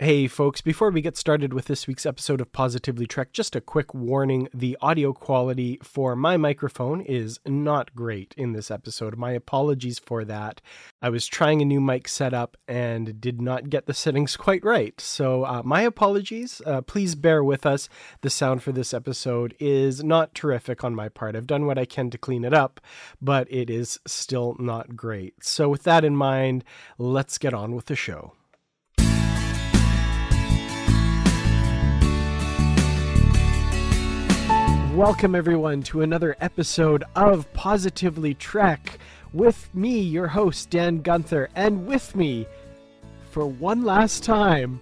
Hey, folks, before we get started with this week's episode of Positively Trek, just a quick warning. The audio quality for my microphone is not great in this episode. My apologies for that. I was trying a new mic setup and did not get the settings quite right. So, uh, my apologies. Uh, please bear with us. The sound for this episode is not terrific on my part. I've done what I can to clean it up, but it is still not great. So, with that in mind, let's get on with the show. Welcome, everyone, to another episode of Positively Trek with me, your host, Dan Gunther, and with me, for one last time,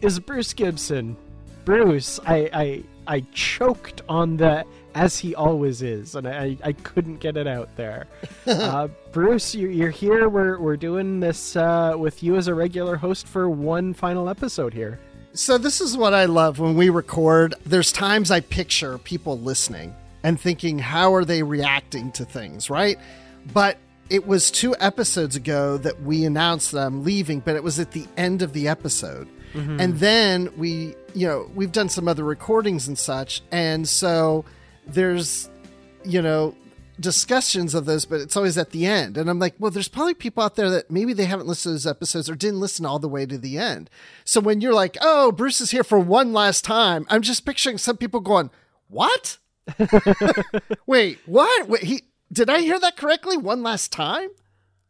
is Bruce Gibson. Bruce, I, I, I choked on the as he always is, and I, I couldn't get it out there. uh, Bruce, you're, you're here. We're, we're doing this uh, with you as a regular host for one final episode here. So this is what I love when we record. There's times I picture people listening and thinking, how are they reacting to things, right? But it was two episodes ago that we announced them leaving, but it was at the end of the episode. Mm-hmm. And then we, you know, we've done some other recordings and such. And so there's, you know, discussions of those, but it's always at the end. And I'm like, well, there's probably people out there that maybe they haven't listened to those episodes or didn't listen all the way to the end. So when you're like, oh, Bruce is here for one last time, I'm just picturing some people going, what? Wait, what? Wait, he did I hear that correctly? One last time?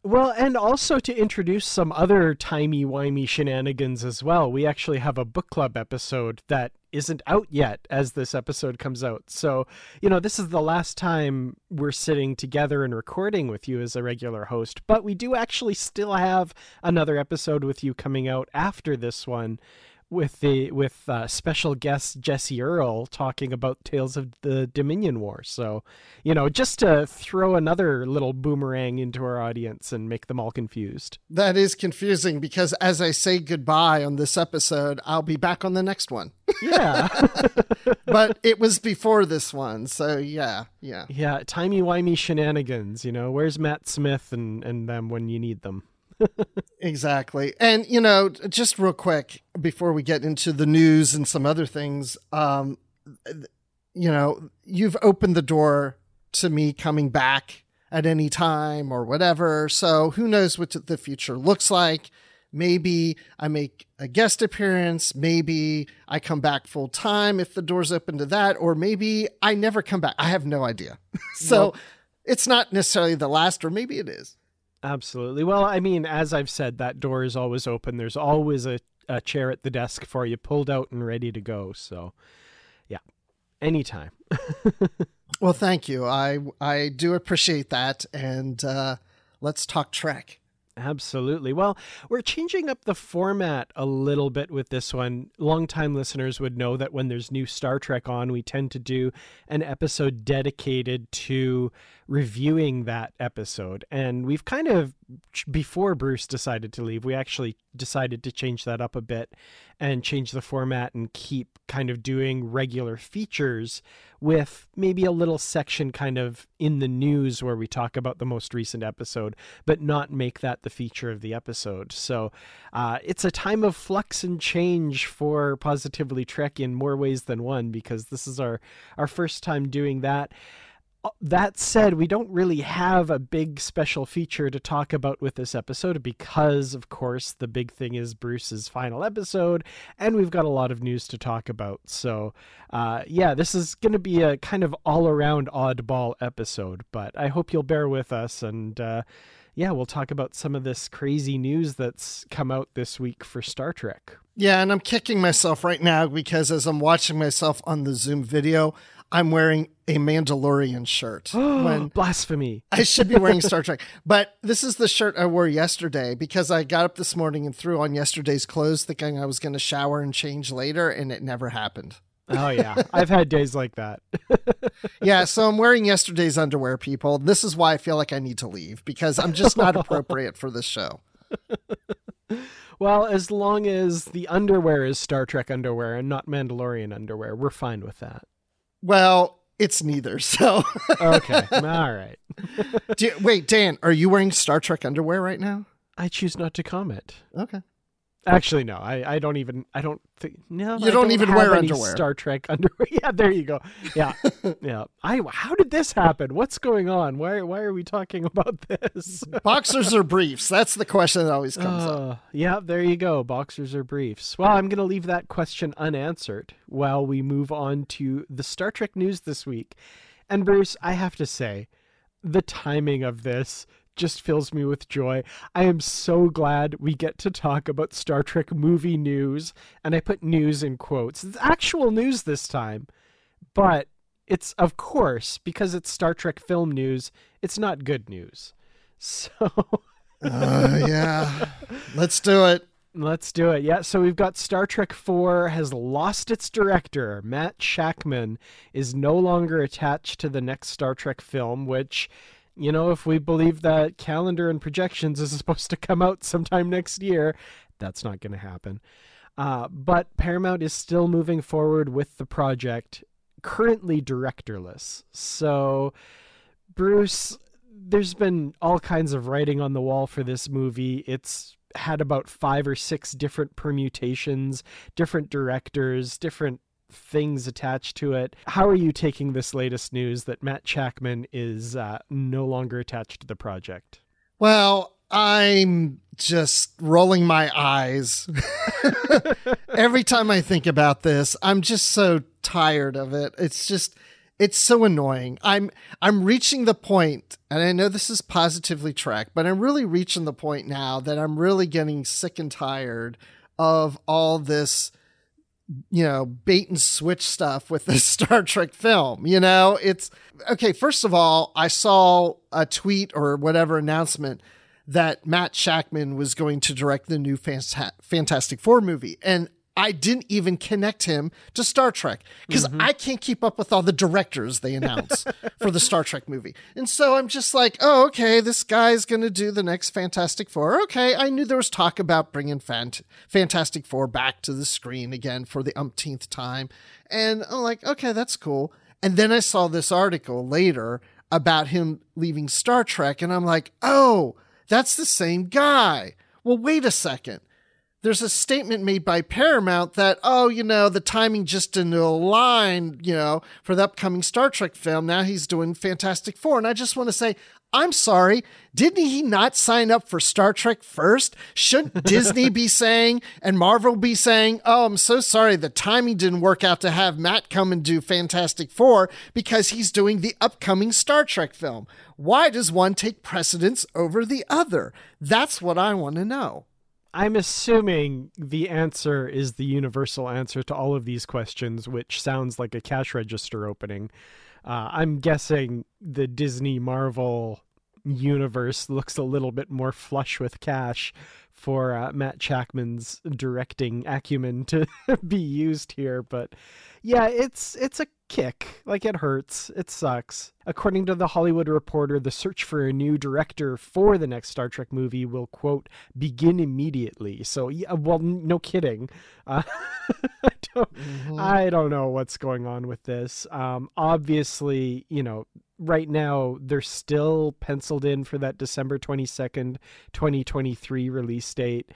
Well, and also to introduce some other timey wimey shenanigans as well. We actually have a book club episode that isn't out yet as this episode comes out. So, you know, this is the last time we're sitting together and recording with you as a regular host, but we do actually still have another episode with you coming out after this one with the with uh, special guest Jesse Earl talking about Tales of the Dominion War. So, you know, just to throw another little boomerang into our audience and make them all confused. That is confusing because as I say goodbye on this episode, I'll be back on the next one. Yeah. but it was before this one, so yeah, yeah. Yeah, timey wimey shenanigans, you know. Where's Matt Smith and and them when you need them? Exactly. And, you know, just real quick before we get into the news and some other things, um, you know, you've opened the door to me coming back at any time or whatever. So who knows what the future looks like. Maybe I make a guest appearance. Maybe I come back full time if the door's open to that. Or maybe I never come back. I have no idea. so well, it's not necessarily the last, or maybe it is. Absolutely. Well, I mean, as I've said, that door is always open. There's always a, a chair at the desk for you, pulled out and ready to go. So, yeah, anytime. well, thank you. I I do appreciate that, and uh, let's talk Trek. Absolutely. Well, we're changing up the format a little bit with this one. Longtime listeners would know that when there's new Star Trek on, we tend to do an episode dedicated to reviewing that episode. And we've kind of, before Bruce decided to leave, we actually decided to change that up a bit and change the format and keep kind of doing regular features with maybe a little section kind of in the news where we talk about the most recent episode, but not make that the feature of the episode. So uh, it's a time of flux and change for Positively Trek in more ways than one because this is our, our first time doing that that said, we don't really have a big special feature to talk about with this episode because, of course, the big thing is Bruce's final episode, and we've got a lot of news to talk about. So, uh, yeah, this is going to be a kind of all around oddball episode, but I hope you'll bear with us and. Uh, yeah, we'll talk about some of this crazy news that's come out this week for Star Trek. Yeah, and I'm kicking myself right now because as I'm watching myself on the Zoom video, I'm wearing a Mandalorian shirt. when blasphemy. I should be wearing Star Trek. But this is the shirt I wore yesterday because I got up this morning and threw on yesterday's clothes thinking I was going to shower and change later, and it never happened. Oh yeah, I've had days like that. yeah, so I'm wearing yesterday's underwear, people. This is why I feel like I need to leave because I'm just not appropriate for this show. Well, as long as the underwear is Star Trek underwear and not Mandalorian underwear, we're fine with that. Well, it's neither. So okay, all right. you, wait, Dan, are you wearing Star Trek underwear right now? I choose not to comment. Okay. Actually, no. I, I don't even. I don't think. No, you don't, don't, even wear underwear. Star Trek underwear. Yeah, there you go. Yeah, yeah. I. How did this happen? What's going on? Why Why are we talking about this? Boxers or briefs? That's the question that always comes uh, up. Yeah, there you go. Boxers or briefs. Well, I'm going to leave that question unanswered while we move on to the Star Trek news this week. And Bruce, I have to say, the timing of this just fills me with joy. I am so glad we get to talk about Star Trek movie news, and I put news in quotes. It's actual news this time, but it's, of course, because it's Star Trek film news, it's not good news. So. uh, yeah. Let's do it. Let's do it. Yeah, so we've got Star Trek 4 has lost its director. Matt Shakman is no longer attached to the next Star Trek film, which you know, if we believe that calendar and projections is supposed to come out sometime next year, that's not going to happen. Uh, but Paramount is still moving forward with the project, currently directorless. So, Bruce, there's been all kinds of writing on the wall for this movie. It's had about five or six different permutations, different directors, different things attached to it. How are you taking this latest news that Matt Shakman is uh, no longer attached to the project? Well, I'm just rolling my eyes. Every time I think about this, I'm just so tired of it. It's just it's so annoying. I'm I'm reaching the point, and I know this is positively Trek, but I'm really reaching the point now that I'm really getting sick and tired of all this you know, bait and switch stuff with this Star Trek film. You know, it's okay. First of all, I saw a tweet or whatever announcement that Matt Shakman was going to direct the new Fantastic Four movie. And I didn't even connect him to Star Trek because mm-hmm. I can't keep up with all the directors they announce for the Star Trek movie. And so I'm just like, oh, okay, this guy's going to do the next Fantastic Four. Okay, I knew there was talk about bringing Fant- Fantastic Four back to the screen again for the umpteenth time. And I'm like, okay, that's cool. And then I saw this article later about him leaving Star Trek, and I'm like, oh, that's the same guy. Well, wait a second there's a statement made by Paramount that, oh, you know, the timing just didn't align, you know, for the upcoming Star Trek film. Now he's doing Fantastic Four. And I just want to say, I'm sorry, didn't he not sign up for Star Trek first? Shouldn't Disney be saying and Marvel be saying, oh, I'm so sorry, the timing didn't work out to have Matt come and do Fantastic Four because he's doing the upcoming Star Trek film? Why does one take precedence over the other? That's what I want to know. I'm assuming the answer is the universal answer to all of these questions, which sounds like a cash register opening. Uh, I'm guessing the Disney Marvel universe looks a little bit more flush with cash for uh, Matt Shakman's directing acumen to be used here, but yeah, it's it's a kick. Like it hurts. It sucks. According to the Hollywood Reporter, the search for a new director for the next Star Trek movie will quote begin immediately. So yeah, well, no kidding. Uh, I don't. Mm-hmm. I don't know what's going on with this. Um, obviously, you know, right now they're still penciled in for that December twenty second, twenty twenty three release date.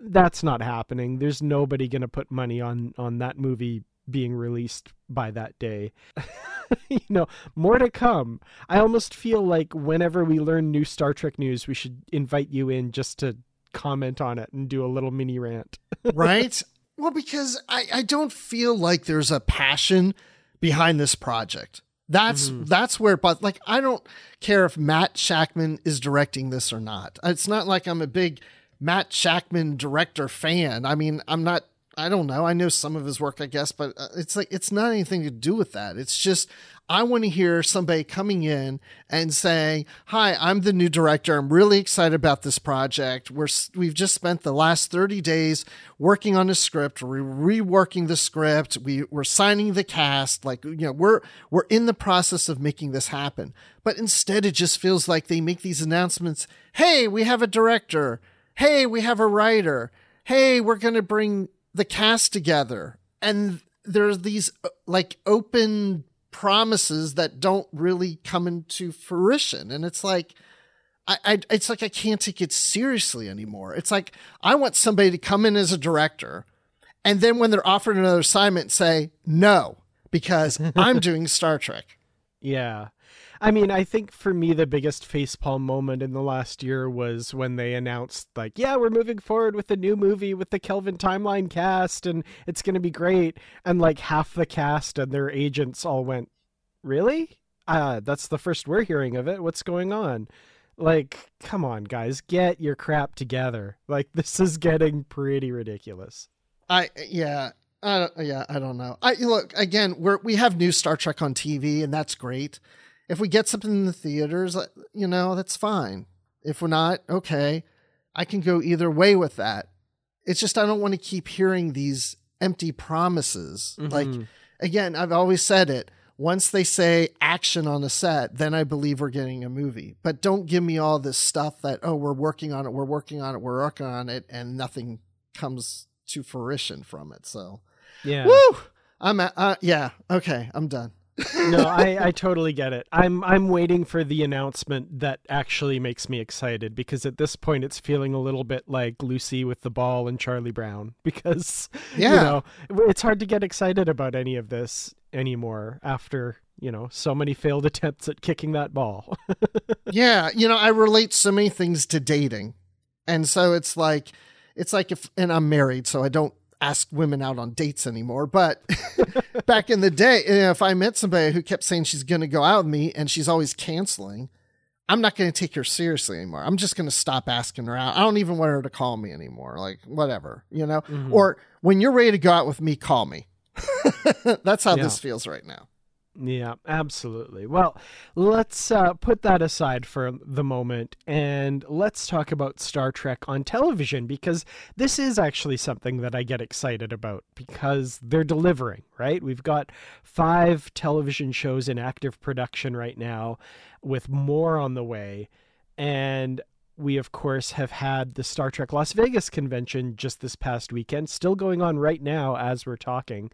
That's not happening. There's nobody going to put money on on that movie being released by that day. you know, more to come. I almost feel like whenever we learn new Star Trek news, we should invite you in just to comment on it and do a little mini rant. right? Well, because I, I don't feel like there's a passion behind this project. That's mm-hmm. that's where but like I don't care if Matt Shakman is directing this or not. It's not like I'm a big Matt Shakman director fan. I mean, I'm not I don't know. I know some of his work, I guess, but uh, it's like it's not anything to do with that. It's just I want to hear somebody coming in and saying, "Hi, I'm the new director. I'm really excited about this project. We're we've just spent the last 30 days working on the script. We're reworking the script. We we're signing the cast. Like you know, we're we're in the process of making this happen. But instead, it just feels like they make these announcements. Hey, we have a director. Hey, we have a writer. Hey, we're going to bring the cast together and there's these uh, like open promises that don't really come into fruition and it's like I, I it's like I can't take it seriously anymore. It's like I want somebody to come in as a director and then when they're offered another assignment say no because I'm doing Star Trek. Yeah. I mean, I think for me, the biggest facepalm moment in the last year was when they announced, like, yeah, we're moving forward with the new movie with the Kelvin timeline cast, and it's going to be great. And like half the cast and their agents all went, really? Uh, that's the first we're hearing of it. What's going on? Like, come on, guys, get your crap together. Like, this is getting pretty ridiculous. I, yeah. I yeah, I don't know. I look again. We're we have new Star Trek on TV, and that's great. If we get something in the theaters, uh, you know, that's fine. If we're not, okay. I can go either way with that. It's just I don't want to keep hearing these empty promises. Mm-hmm. Like again, I've always said it. Once they say action on the set, then I believe we're getting a movie. But don't give me all this stuff that oh, we're working on it, we're working on it, we're working on it, and nothing comes to fruition from it. So, yeah, woo! I'm at, uh, yeah, okay, I'm done no, I, I totally get it. I'm I'm waiting for the announcement that actually makes me excited because at this point it's feeling a little bit like Lucy with the ball and Charlie Brown because yeah. you know it's hard to get excited about any of this anymore after you know so many failed attempts at kicking that ball. yeah, you know I relate so many things to dating, and so it's like it's like if and I'm married, so I don't ask women out on dates anymore. But back in the day, if I met somebody who kept saying she's going to go out with me and she's always canceling, I'm not going to take her seriously anymore. I'm just going to stop asking her out. I don't even want her to call me anymore. Like, whatever, you know? Mm-hmm. Or when you're ready to go out with me, call me. That's how yeah. this feels right now. Yeah, absolutely. Well, let's uh, put that aside for the moment and let's talk about Star Trek on television because this is actually something that I get excited about because they're delivering, right? We've got five television shows in active production right now with more on the way. And we, of course, have had the Star Trek Las Vegas convention just this past weekend, still going on right now as we're talking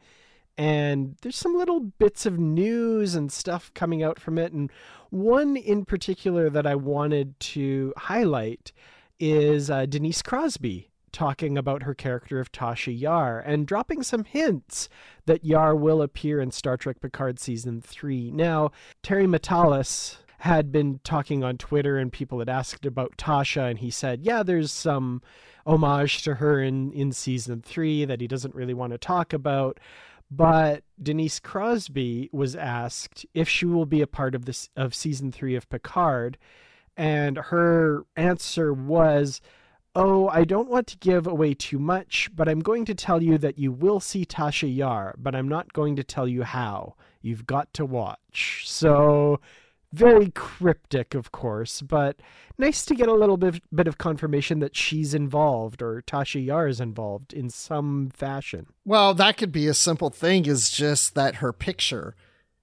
and there's some little bits of news and stuff coming out from it. And one in particular that I wanted to highlight is uh, Denise Crosby talking about her character of Tasha Yar and dropping some hints that Yar will appear in Star Trek Picard season three. Now, Terry Matalas had been talking on Twitter and people had asked about Tasha and he said, yeah, there's some homage to her in, in season three that he doesn't really want to talk about. But Denise Crosby was asked if she will be a part of this of season three of Picard, and her answer was, "Oh, I don't want to give away too much, but I'm going to tell you that you will see Tasha Yar, but I'm not going to tell you how. You've got to watch." So very cryptic, of course, but nice to get a little bit, bit of confirmation that she's involved or Tasha Yar is involved in some fashion. Well, that could be a simple thing, is just that her picture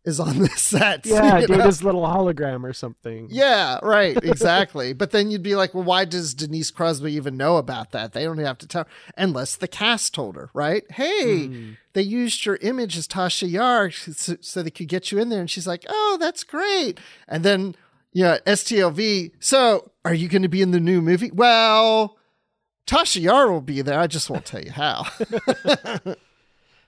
is on the set. Yeah, Data's little hologram or something. Yeah, right, exactly. but then you'd be like, well, why does Denise Crosby even know about that? They don't have to tell, unless the cast told her, right? Hey, mm. they used your image as Tasha Yar so, so, they could get you in there. And she's like, oh, that's great. And then, yeah, STLV. So, are you going to be in the new movie? Well, Tasha Yar will be there. I just won't tell you how.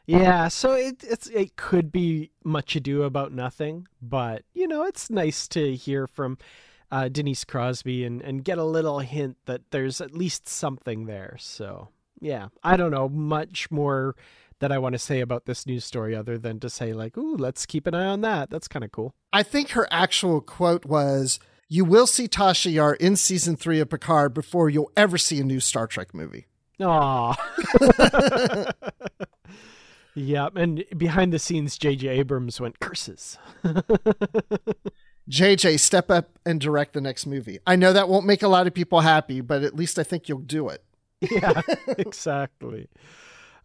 Yeah, so it it's it could be much ado about nothing, but you know, it's nice to hear from uh, Denise Crosby and and get a little hint that there's at least something there. So yeah, I don't know much more that I want to say about this news story other than to say like, ooh, let's keep an eye on that. That's kind of cool. I think her actual quote was, "You will see Tasha Yar in season three of Picard before you'll ever see a new Star Trek movie." Aw. yeah, and behind the scenes, J.J. Abrams went curses. JJ, step up and direct the next movie. I know that won't make a lot of people happy, but at least I think you'll do it. yeah, exactly.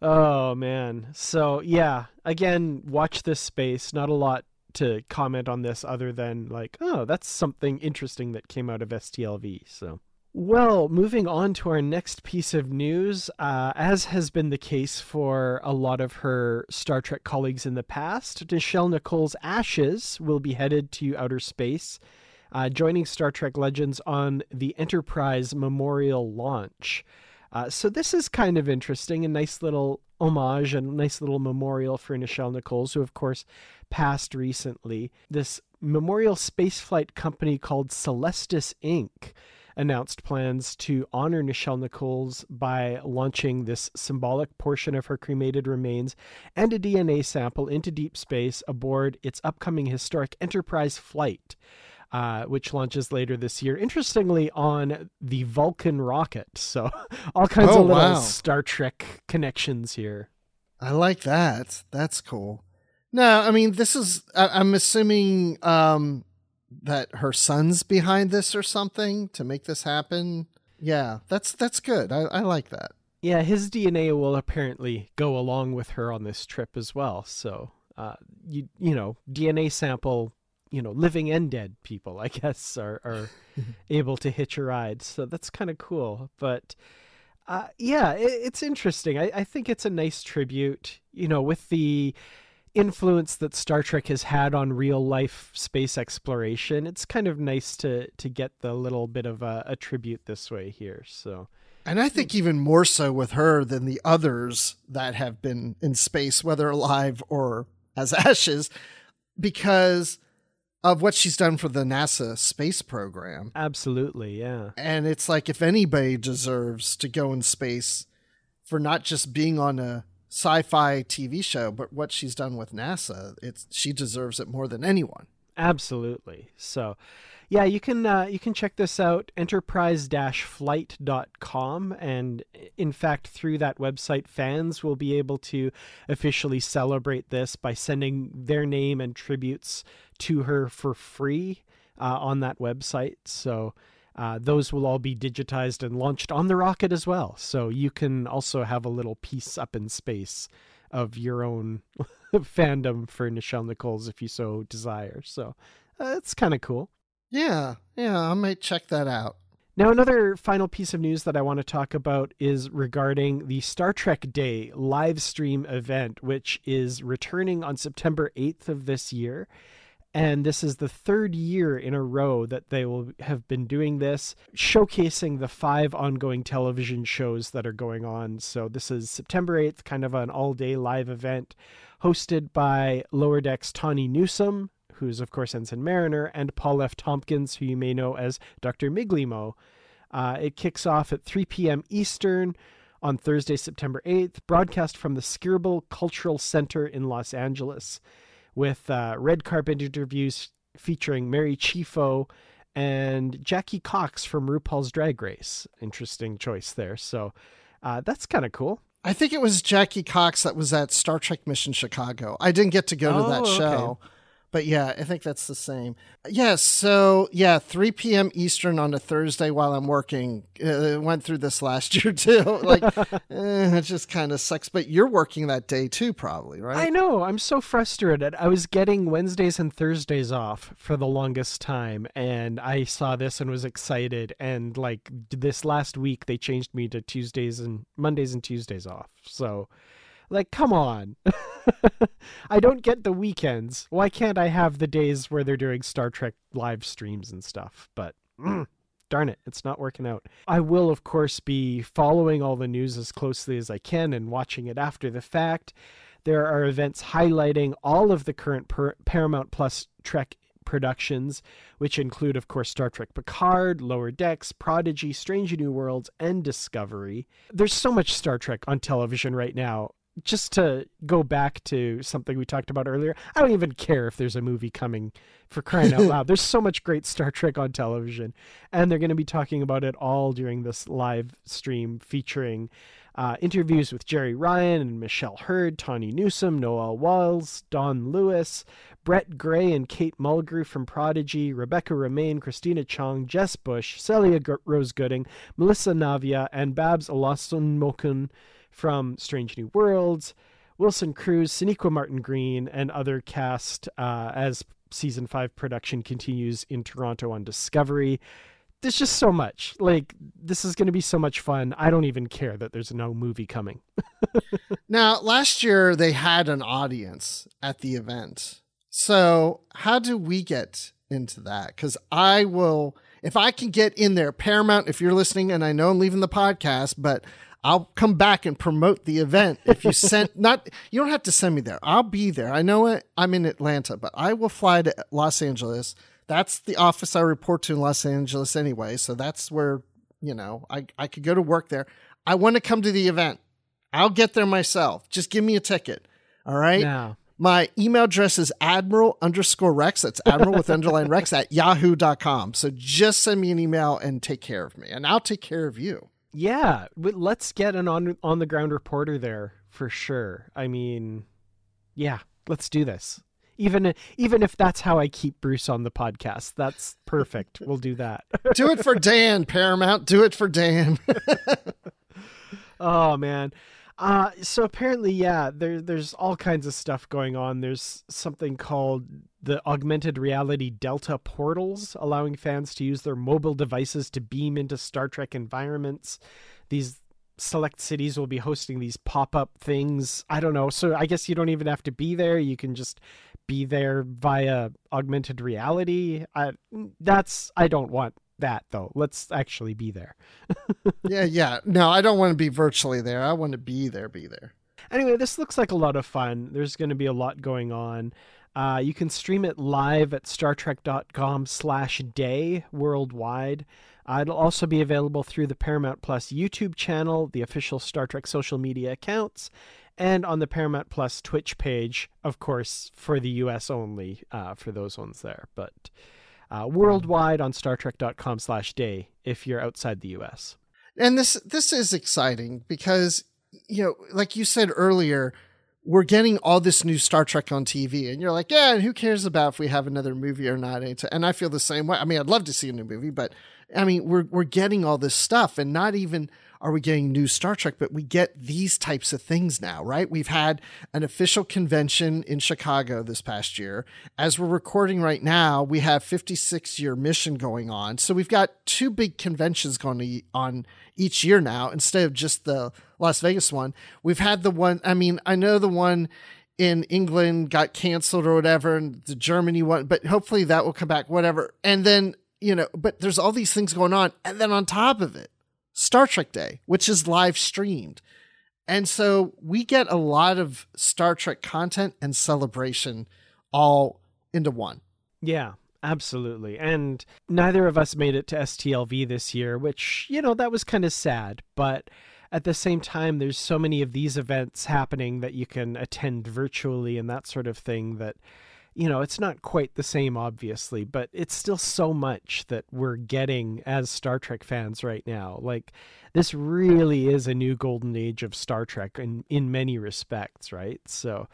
Oh man. So yeah, again, watch this space. Not a lot to comment on this other than like, oh, that's something interesting that came out of STLV. So well, moving on to our next piece of news, uh, as has been the case for a lot of her Star Trek colleagues in the past, Nichelle Nichols' ashes will be headed to outer space, uh, joining Star Trek Legends on the Enterprise Memorial launch. Uh, so this is kind of interesting, a nice little homage and nice little memorial for Nichelle Nichols, who of course passed recently. This memorial spaceflight company called Celestis Inc announced plans to honor Nichelle Nichols by launching this symbolic portion of her cremated remains and a DNA sample into deep space aboard its upcoming historic Enterprise flight. Uh, which launches later this year. Interestingly, on the Vulcan rocket. So, all kinds oh, of little wow. Star Trek connections here. I like that. That's cool. No, I mean, this is, I, am assuming um, that her son's behind this or something to make this happen. Yeah, that's that's good. I, I like that. Yeah, his DNA will apparently go along with her on this trip as well. So, uh, you you know, DNA sample, you know, living and dead people, I guess, are are able to hitch a ride. So that's kind of cool. But uh, yeah, it, it's interesting. I, I think it's a nice tribute. You know, with the influence that Star Trek has had on real life space exploration, it's kind of nice to to get the little bit of a, a tribute this way here. So. And I think even more so with her than the others that have been in space, whether alive or as ashes, because of what she's done for the NASA space program. Absolutely, yeah. And it's like if anybody deserves to go in space for not just being on a sci-fi TV show, but what she's done with NASA, it's she deserves it more than anyone. Absolutely. So, yeah, you can uh, you can check this out enterprise-flight.com and in fact through that website fans will be able to officially celebrate this by sending their name and tributes to her for free uh, on that website. So, uh, those will all be digitized and launched on the rocket as well. So you can also have a little piece up in space of your own fandom for Nichelle Nichols if you so desire. So uh, it's kind of cool. Yeah, yeah, I might check that out. Now, another final piece of news that I want to talk about is regarding the Star Trek Day live stream event, which is returning on September 8th of this year. And this is the third year in a row that they will have been doing this, showcasing the five ongoing television shows that are going on. So, this is September 8th, kind of an all day live event hosted by Lower Decks Tawny Newsome, who's, of course, Ensign Mariner, and Paul F. Tompkins, who you may know as Dr. Migleemo. Uh, it kicks off at 3 p.m. Eastern on Thursday, September 8th, broadcast from the Skirball Cultural Center in Los Angeles with uh, red carpet interviews featuring Mary Chieffo and Jackie Cox from RuPaul's Drag Race. Interesting choice there. So uh, that's kind of cool. I think it was Jackie Cox that was at Star Trek Mission Chicago. I didn't get to go oh, to that oh, show. Okay. But yeah, I think that's the same. Yes. Yeah, so yeah, 3 p.m. Eastern on a Thursday while I'm working. Uh, went through this last year too. like, eh, it just kind of sucks. But you're working that day too, probably, right? I know. I'm so frustrated. I was getting Wednesdays and Thursdays off for the longest time, and I saw this and was excited. And like this last week, they changed me to Tuesdays and Mondays and Tuesdays off. So like, come on. I don't get the weekends. Why can't I have the days where they're doing Star Trek live streams and stuff? But mm, darn it, it's not working out. I will, of course, be following all the news as closely as I can and watching it after the fact. There are events highlighting all of the current per- Paramount Plus Trek productions, which include, of course, Star Trek Picard, Lower Decks, Prodigy, Strange New Worlds, and Discovery. There's so much Star Trek on television right now. Just to go back to something we talked about earlier, I don't even care if there's a movie coming for crying out loud. There's so much great Star Trek on television, and they're going to be talking about it all during this live stream featuring uh, interviews with Jeri Ryan and Michelle Hurd, Tawny Newsome, Noel Wells, Dawnn Lewis, Brett Gray and Kate Mulgrew from Prodigy, Rebecca Romijn, Christina Chong, Jess Bush, Celia G- Rose Gooding, Melissa Navia, and Babs Olusanmokun from Strange New Worlds, Wilson Cruz, Sonequa Martin Green, and other cast uh, as season five production continues in Toronto on Discovery there's just so much. Like this is going to be so much fun. I don't even care that there's no movie coming. now, last year they had an audience at the event. So, how do we get into that? Cuz I will if I can get in there Paramount if you're listening and I know I'm leaving the podcast, but I'll come back and promote the event. If you send not you don't have to send me there. I'll be there. I know it. I'm in Atlanta, but I will fly to Los Angeles that's the office I report to in Los Angeles anyway. So that's where, you know, I, I could go to work there. I want to come to the event. I'll get there myself. Just give me a ticket. All right. Yeah. My email address is admiral underscore rex. That's admiral with underline rex at yahoo.com. So just send me an email and take care of me, and I'll take care of you. Yeah. Let's get an on, on the ground reporter there for sure. I mean, yeah, let's do this even even if that's how I keep Bruce on the podcast. That's perfect. we'll do that. do it for Dan, Paramount. Do it for Dan. oh man. Uh, so apparently, yeah, there, there's all kinds of stuff going on. There's something called the augmented reality Delta portals, allowing fans to use their mobile devices to beam into Star Trek environments. These select cities will be hosting these pop-up things. I don't know. So I guess you don't even have to be there. You can just be there via augmented reality. I that's I don't want that though. Let's actually be there. yeah, yeah. No, I don't want to be virtually there. I want to be there, be there. Anyway, this looks like a lot of fun. There's going to be a lot going on. Uh, you can stream it live at StarTrek.com slash day worldwide. Uh, it'll also be available through the Paramount Plus YouTube channel, the official Star Trek social media accounts, and on the Paramount Plus Twitch page, of course, for the US only, uh, for those ones there. But uh, worldwide on Star StarTrek.com slash day if you're outside the US. And this this is exciting because, you know, like you said earlier, we're getting all this new Star Trek on TV, and you're like, yeah, who cares about if we have another movie or not? And I feel the same way. I mean, I'd love to see a new movie, but I mean, we're we're getting all this stuff, and not even are we getting new Star Trek, but we get these types of things now, right? We've had an official convention in Chicago this past year. As we're recording right now, we have 56 year mission going on. So we've got two big conventions going on each year now instead of just the Las Vegas one. We've had the one, I mean, I know the one in England got canceled or whatever, and the Germany one, but hopefully that will come back, whatever. And then, you know, but there's all these things going on. And then on top of it, Star Trek Day, which is live streamed. And so we get a lot of Star Trek content and celebration all into one. Yeah, absolutely. And neither of us made it to STLV this year, which, you know, that was kind of sad. But at the same time, there's so many of these events happening that you can attend virtually and that sort of thing that you know, it's not quite the same, obviously, but it's still so much that we're getting as Star Trek fans right now. Like, this really is a new golden age of Star Trek in, in many respects, right? So,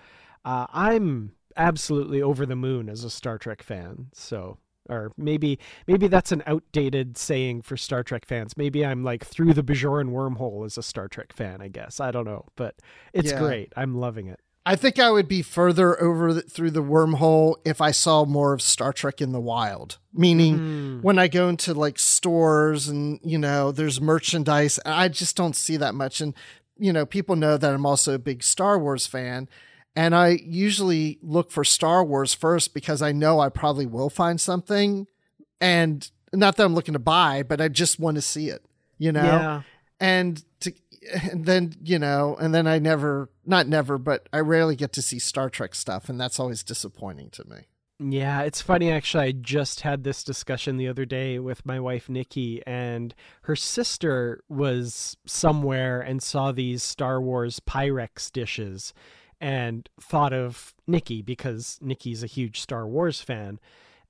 uh, I'm absolutely over the moon as a Star Trek fan. So, or maybe maybe that's an outdated saying for Star Trek fans. Maybe I'm like through the Bajoran wormhole as a Star Trek fan. I guess I don't know, but it's yeah. great. I'm loving it. I think I would be further over the, through the wormhole if I saw more of Star Trek in the wild. Meaning, mm. when I go into like stores and you know there's merchandise, I just don't see that much. And you know, people know that I'm also a big Star Wars fan, and I usually look for Star Wars first because I know I probably will find something, and not that I'm looking to buy, but I just want to see it. You know, yeah. and to and then you know, and then I never, not never, but I rarely get to see Star Trek stuff, and that's always disappointing to me. Yeah, it's funny actually. I just had this discussion the other day with my wife Nikki, and her sister was somewhere and saw these Star Wars Pyrex dishes and thought of Nikki because Nikki's a huge Star Wars fan.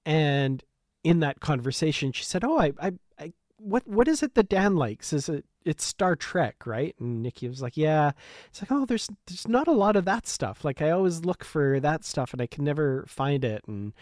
And in that conversation, she said, "Oh, I, I, I what, what is it that Dan likes? Is it it's Star Trek, right? And Nikki was like, yeah. It's like, oh, there's there's not a lot of that stuff. Like I always look for that stuff and I can never find it. And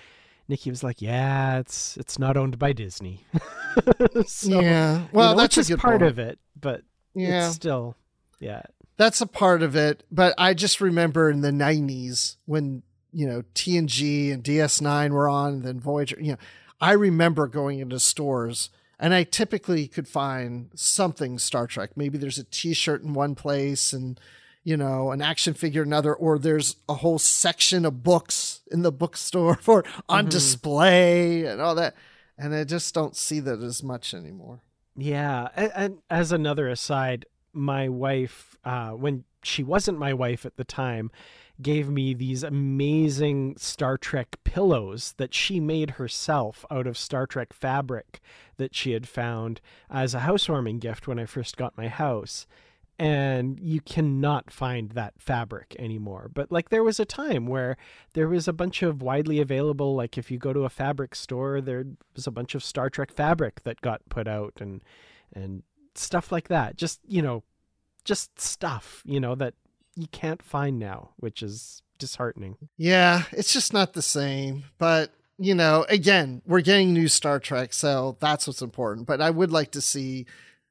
Nikki was like, yeah, it's it's not owned by Disney. so, yeah, well, you know, that's just part point. of it, but yeah, it's still, yeah, that's a part of it. But I just remember in the '90s when you know TNG and DS9 were on, and then Voyager. You know, I remember going into stores and I typically could find something Star Trek. Maybe there's a T-shirt in one place, and you know, an action figure in another, or there's a whole section of books in the bookstore for on mm-hmm. display and all that. And I just don't see that as much anymore. Yeah, and, and as another aside, my wife, uh, when she wasn't my wife at the time, gave me these amazing Star Trek pillows that she made herself out of Star Trek fabric that she had found as a housewarming gift when I first got my house. And you cannot find that fabric anymore. But like there was a time where there was a bunch of widely available, like if you go to a fabric store, there was a bunch of Star Trek fabric that got put out and and stuff like that. Just, you know, just stuff, you know, that you can't find now, which is disheartening. Yeah, it's just not the same. But you know, again, we're getting new Star Trek, so that's what's important. But I would like to see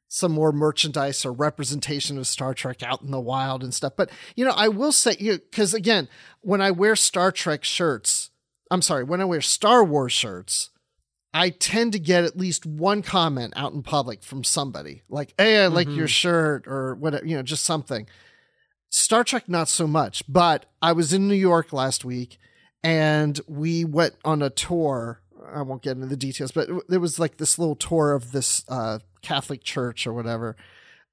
some more merchandise or representation of Star Trek out in the wild and stuff. But you know, I will say, you because again, when I wear Star Trek shirts, I'm sorry, when I wear Star Wars shirts, I tend to get at least one comment out in public from somebody like, "Hey, I like mm-hmm. your shirt," or whatever, you know, just something. Star Trek, not so much. But I was in New York last week and we went on a tour. I won't get into the details, but there was like this little tour of this uh, Catholic church or whatever,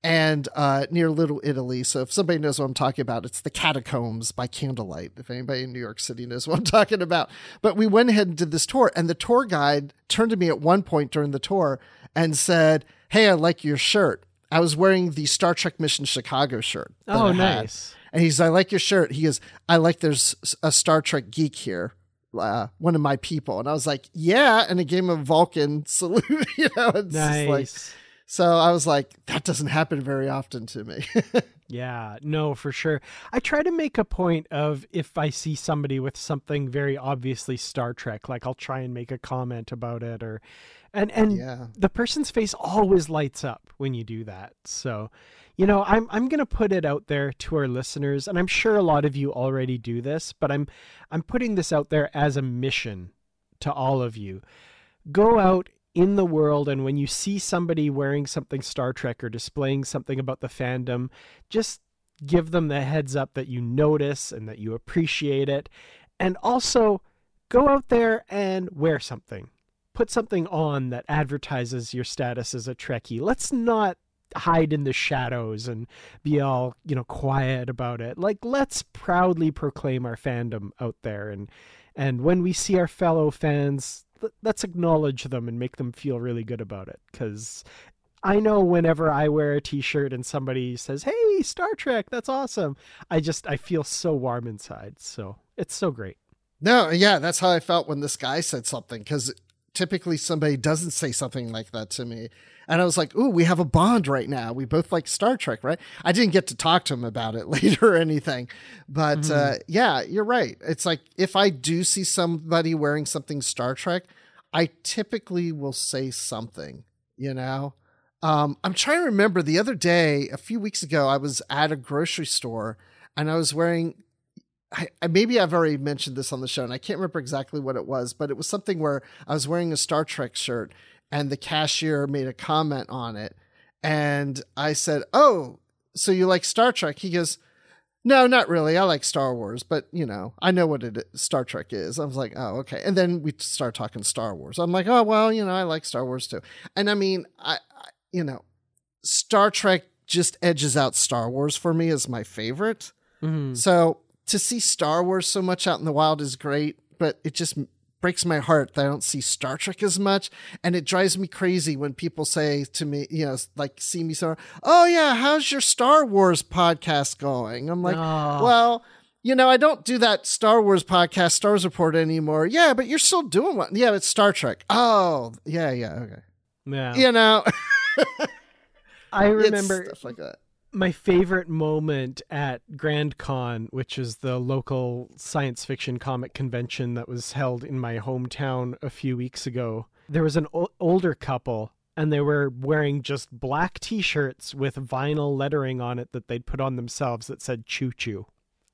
and uh, near Little Italy. So if somebody knows what I'm talking about, it's the Catacombs by candlelight. If anybody in New York City knows what I'm talking about, but we went ahead and did this tour, and the tour guide turned to me at one point during the tour and said, "Hey, I like your shirt." I was wearing the Star Trek Mission Chicago shirt. Oh, nice. And he's, I like your shirt. He goes, I like there's a Star Trek geek here. Uh, one of my people. And I was like, yeah. And a game of Vulcan salute, you know. It's nice. Like, so I was like, that doesn't happen very often to me. yeah, no, for sure. I try to make a point of if I see somebody with something very obviously Star Trek, like I'll try and make a comment about it or and and yeah. the person's face always lights up when you do that so you know i'm i'm going to put it out there to our listeners and i'm sure a lot of you already do this but i'm i'm putting this out there as a mission to all of you go out in the world and when you see somebody wearing something star trek or displaying something about the fandom just give them the heads up that you notice and that you appreciate it and also go out there and wear something put something on that advertises your status as a Trekkie. Let's not hide in the shadows and be all, you know, quiet about it. Like let's proudly proclaim our fandom out there and and when we see our fellow fans, let's acknowledge them and make them feel really good about it cuz I know whenever I wear a t-shirt and somebody says, "Hey, Star Trek, that's awesome." I just I feel so warm inside. So, it's so great. No, yeah, that's how I felt when this guy said something cuz typically somebody doesn't say something like that to me. And I was like, ooh, we have a bond right now. We both like Star Trek, right? I didn't get to talk to him about it later or anything. But mm. uh, yeah, you're right. It's like if I do see somebody wearing something Star Trek, I typically will say something, you know? Um, I'm trying to remember the other day, a few weeks ago, I was at a grocery store and I was wearing I, maybe I've already mentioned this on the show, and I can't remember exactly what it was, but it was something where I was wearing a Star Trek shirt, and the cashier made a comment on it, and I said, "Oh, so you like Star Trek?" He goes, "No, not really. I like Star Wars, but you know, I know what it Star Trek is." I was like, "Oh, okay." And then we start talking Star Wars. I'm like, "Oh, well, you know, I like Star Wars too." And I mean, I, I you know, Star Trek just edges out Star Wars for me as my favorite. Mm-hmm. So to see Star Wars so much out in the wild is great, but it just breaks my heart that I don't see Star Trek as much. And it drives me crazy when people say to me, you know, like see me so, oh yeah, how's your Star Wars podcast going? I'm like, Oh. well, you know, I don't do that Star Wars podcast, Star Wars Report anymore. Yeah, but you're still doing one. Yeah, it's Star Trek. Oh, yeah, yeah, okay. Yeah. You know, I it's remember stuff like that. My favorite moment at Grand Con, which is the local science fiction comic convention that was held in my hometown a few weeks ago. There was an o- older couple and they were wearing just black t-shirts with vinyl lettering on it that they'd put on themselves that said choo choo.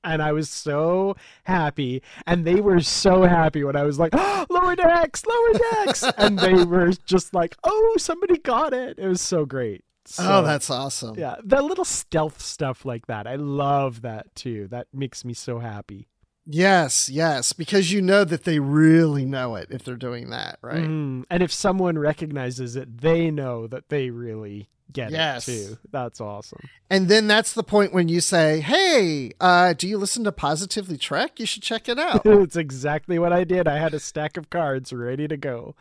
And I was so happy, and they were so happy when I was like, oh, "Lower decks, lower decks," and they were just like, "Oh, somebody got it!" It was so great. So- oh, that's awesome. yeah, the little stealth stuff like that. I love that too. That makes me so happy. Yes, yes, because you know that they really know it if they're doing that, right? Mm, And if someone recognizes it, they know that they really get Yes. it too. That's awesome. And then that's the point when you say, "Hey, uh, do you listen to Positively Trek? You should check it out." it's exactly what I did. I had a stack of cards ready to go.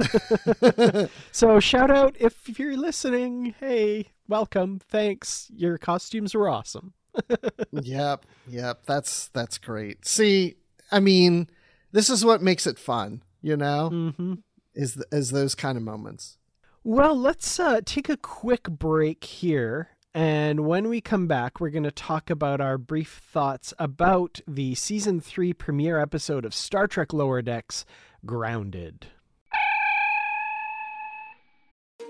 so shout out if you're listening. Hey, welcome. Thanks. Your costumes were awesome. yep, yep. That's that's great. See, I mean, this is what makes it fun, you know, hmm is is those kind of moments. Well, let's uh, take a quick break here. And when we come back, we're going to talk about our brief thoughts about the season three premiere episode of Star Trek Lower Decks Grounded.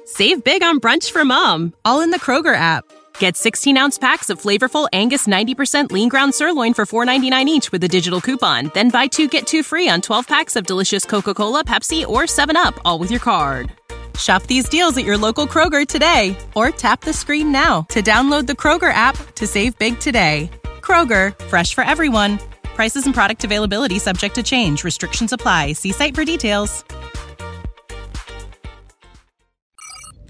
Save big on brunch for mom, all in the Kroger app. Get 16 ounce packs of flavorful Angus 90% lean ground sirloin for $4.99 each with a digital coupon. Then buy two get two free on 12 packs of delicious Coca Cola, Pepsi, or 7UP, all with your card. Shop these deals at your local Kroger today or tap the screen now to download the Kroger app to save big today. Kroger, fresh for everyone. Prices and product availability subject to change. Restrictions apply. See site for details.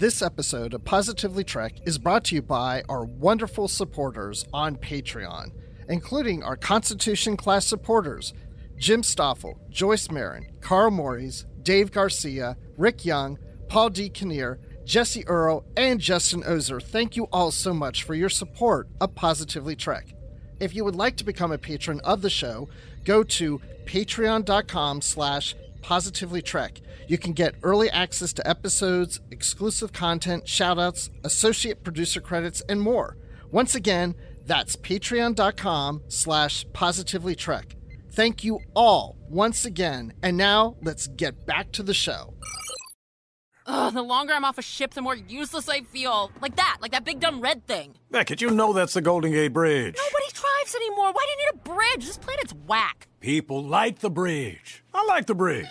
This episode of Positively Trek is brought to you by our wonderful supporters on Patreon, including our Constitution class supporters Jim Stoffel, Joyce Marin, Carl Morris, Dave Garcia, Rick Young, Paul D. Kinnear, Jesse Earl, and Justin Ozer. Thank you all so much for your support of Positively Trek. If you would like to become a patron of the show, go to patreon.com slash positively trek. You can get early access to episodes, exclusive content, shoutouts, associate producer credits, and more. Once again, that's patreon.com slash positively trek. Thank you all once again. And now let's get back to the show. Ugh, the longer I'm off a ship, the more useless I feel. Like that, like that big dumb red thing. Beckett, you know that's the Golden Gate Bridge. Nobody drives anymore. Why do you need a bridge? This planet's whack. People like the bridge. I like the bridge.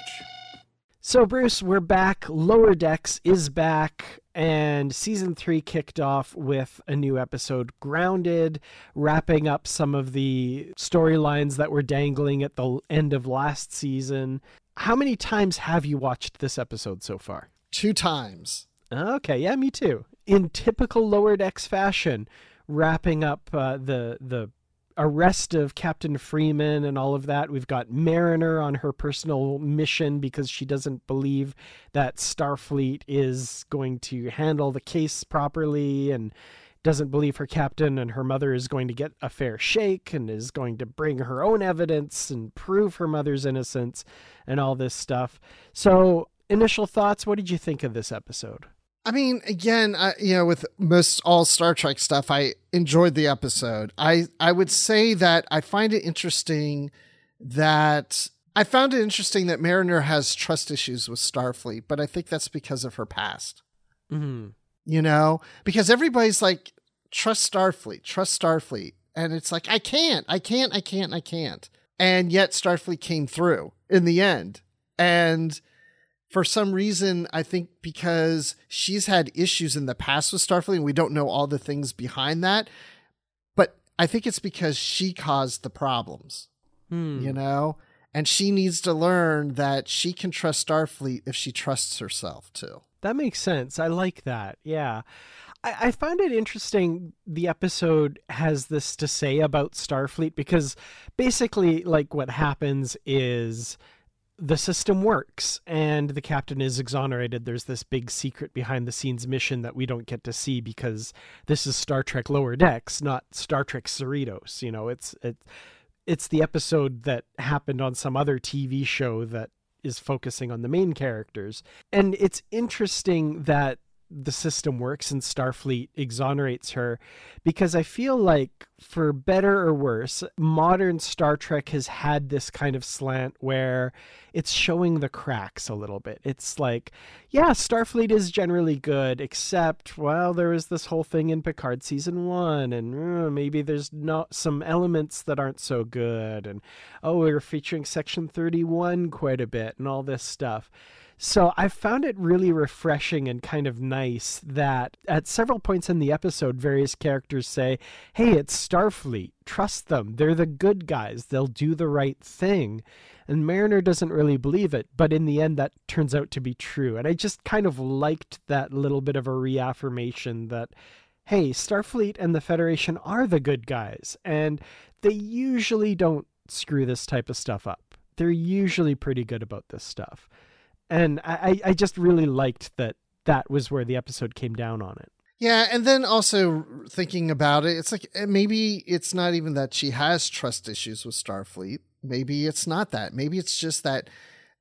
So, Bruce, we're back. Lower Decks is back, and season three kicked off with a new episode, Grounded, wrapping up some of the storylines that were dangling at the end of last season. How many times have you watched this episode so far? Two times. Okay, yeah, me too. In typical Lower Decks fashion, wrapping up uh, the the arrest of Captain Freeman and all of that. We've got Mariner on her personal mission because she doesn't believe that Starfleet is going to handle the case properly and doesn't believe her captain and her mother is going to get a fair shake and is going to bring her own evidence and prove her mother's innocence and all this stuff. So, initial thoughts, what did you think of this episode? I mean, again, I, you know, with most all Star Trek stuff, I enjoyed the episode. I I would say that I find it interesting that I found it interesting that Mariner has trust issues with Starfleet, but I think that's because of her past. Mm-hmm. You know, because everybody's like, trust Starfleet, trust Starfleet, and it's like I can't, I can't, I can't, I can't, and yet Starfleet came through in the end, and for some reason, I think because she's had issues in the past with Starfleet, and we don't know all the things behind that. But I think it's because she caused the problems, Hmm. you know? And she needs to learn that she can trust Starfleet if she trusts herself too. That makes sense. I like that. Yeah. I, I found it interesting. The episode has this to say about Starfleet because basically, like, what happens is the system works and the captain is exonerated. There's this big secret behind the scenes mission that we don't get to see because this is Star Trek Lower Decks, not Star Trek Cerritos. You know, it's it, it's the episode that happened on some other TV show that is focusing on the main characters. And it's interesting that the system works and Starfleet exonerates her because I feel like, for better or worse, modern Star Trek has had this kind of slant where it's showing the cracks a little bit. It's like, yeah, Starfleet is generally good, except, well, there was this whole thing in Picard season one, and uh, maybe there's not some elements that aren't so good, and oh, we're featuring Section 31 quite a bit, and all this stuff. So I found it really refreshing and kind of nice that at several points in the episode, various characters say, Hey, it's Starfleet. Trust them. They're the good guys. They'll do the right thing. And Mariner doesn't really believe it, but in the end, that turns out to be true. And I just kind of liked that little bit of a reaffirmation that, hey, Starfleet and the Federation are the good guys. And they usually don't screw this type of stuff up. They're usually pretty good about this stuff and I, I just really liked that that was where the episode came down on it. Yeah, and then also thinking about it, it's like eh, maybe it's not even that she has trust issues with Starfleet. Maybe it's not that. Maybe it's just that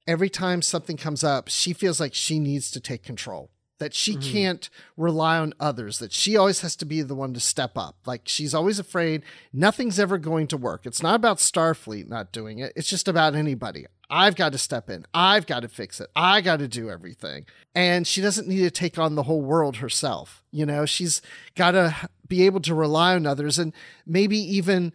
every time something comes up, she feels like she needs to take control that she mm-hmm. can't rely on others, that she always has to be the one to step up. Like she's always afraid nothing's ever going to work. It's not about Starfleet not doing it, it's just about anybody. I've got to step in. I've got to fix it. I got to do everything. And she doesn't need to take on the whole world herself. You know, she's got to be able to rely on others and maybe even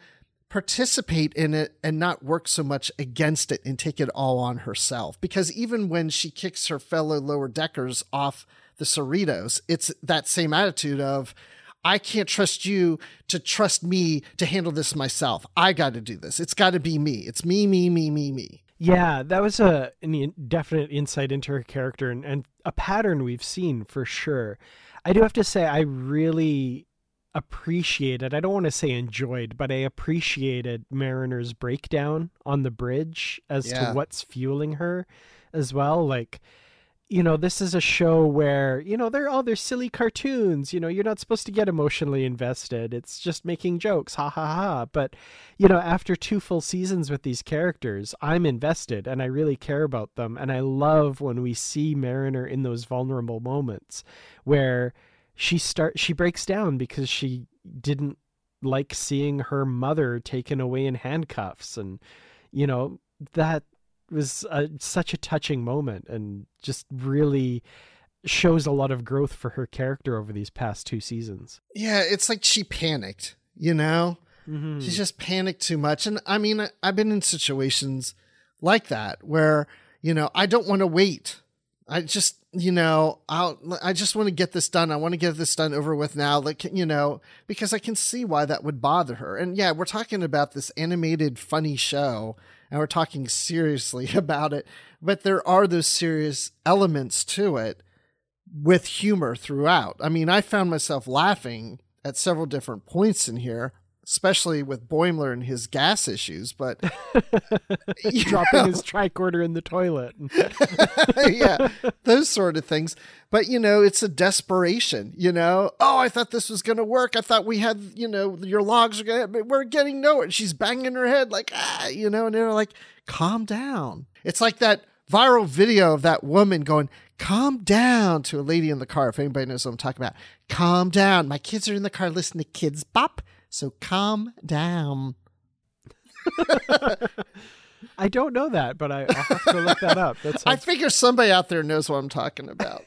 participate in it and not work so much against it and take it all on herself. Because even when she kicks her fellow lower deckers off the Cerritos, it's that same attitude of, I can't trust you to trust me to handle this myself. I got to do this. It's got to be me. It's me, me, me, me, me. Yeah, that was a an definite insight into her character and, and a pattern we've seen for sure. I do have to say, I really appreciated, I don't want to say enjoyed, but I appreciated Mariner's breakdown on the bridge as yeah. to what's fueling her as well. Like, you know, this is a show where, you know, they're all they're silly cartoons. You know, you're not supposed to get emotionally invested. It's just making jokes, ha ha ha. But, you know, after two full seasons with these characters, I'm invested and I really care about them. And I love when we see Mariner in those vulnerable moments where she start she breaks down because she didn't like seeing her mother taken away in handcuffs and you know that was a, such a touching moment and just really shows a lot of growth for her character over these past two seasons. Yeah, it's like she panicked, you know? Mm-hmm. She's just panicked too much. And I mean, I've been in situations like that where, you know, I don't want to wait. I just, you know, I'll, I just want to get this done. I want to get this done over with now. Like, you know, because I can see why that would bother her. And yeah, we're talking about this animated, funny show and we're talking seriously about it, but there are those serious elements to it with humor throughout. I mean, I found myself laughing at several different points in here, especially with Boimler and his gas issues, but dropping know. his tricorder in the toilet. yeah, those sort of things. But you know, it's a desperation, you know. Oh, I thought this was going to work. I thought we had, you know, your logs are going to we're getting nowhere. She's banging her head like, ah, you know, and they're like, "Calm down." It's like that viral video of that woman going, calm down to a lady in the car. If anybody knows what I'm talking about, calm down. My kids are in the car listening to Kidz Bop. So calm down. I don't know that, but I, will have to look that up. That's I figure somebody out there knows what I'm talking about.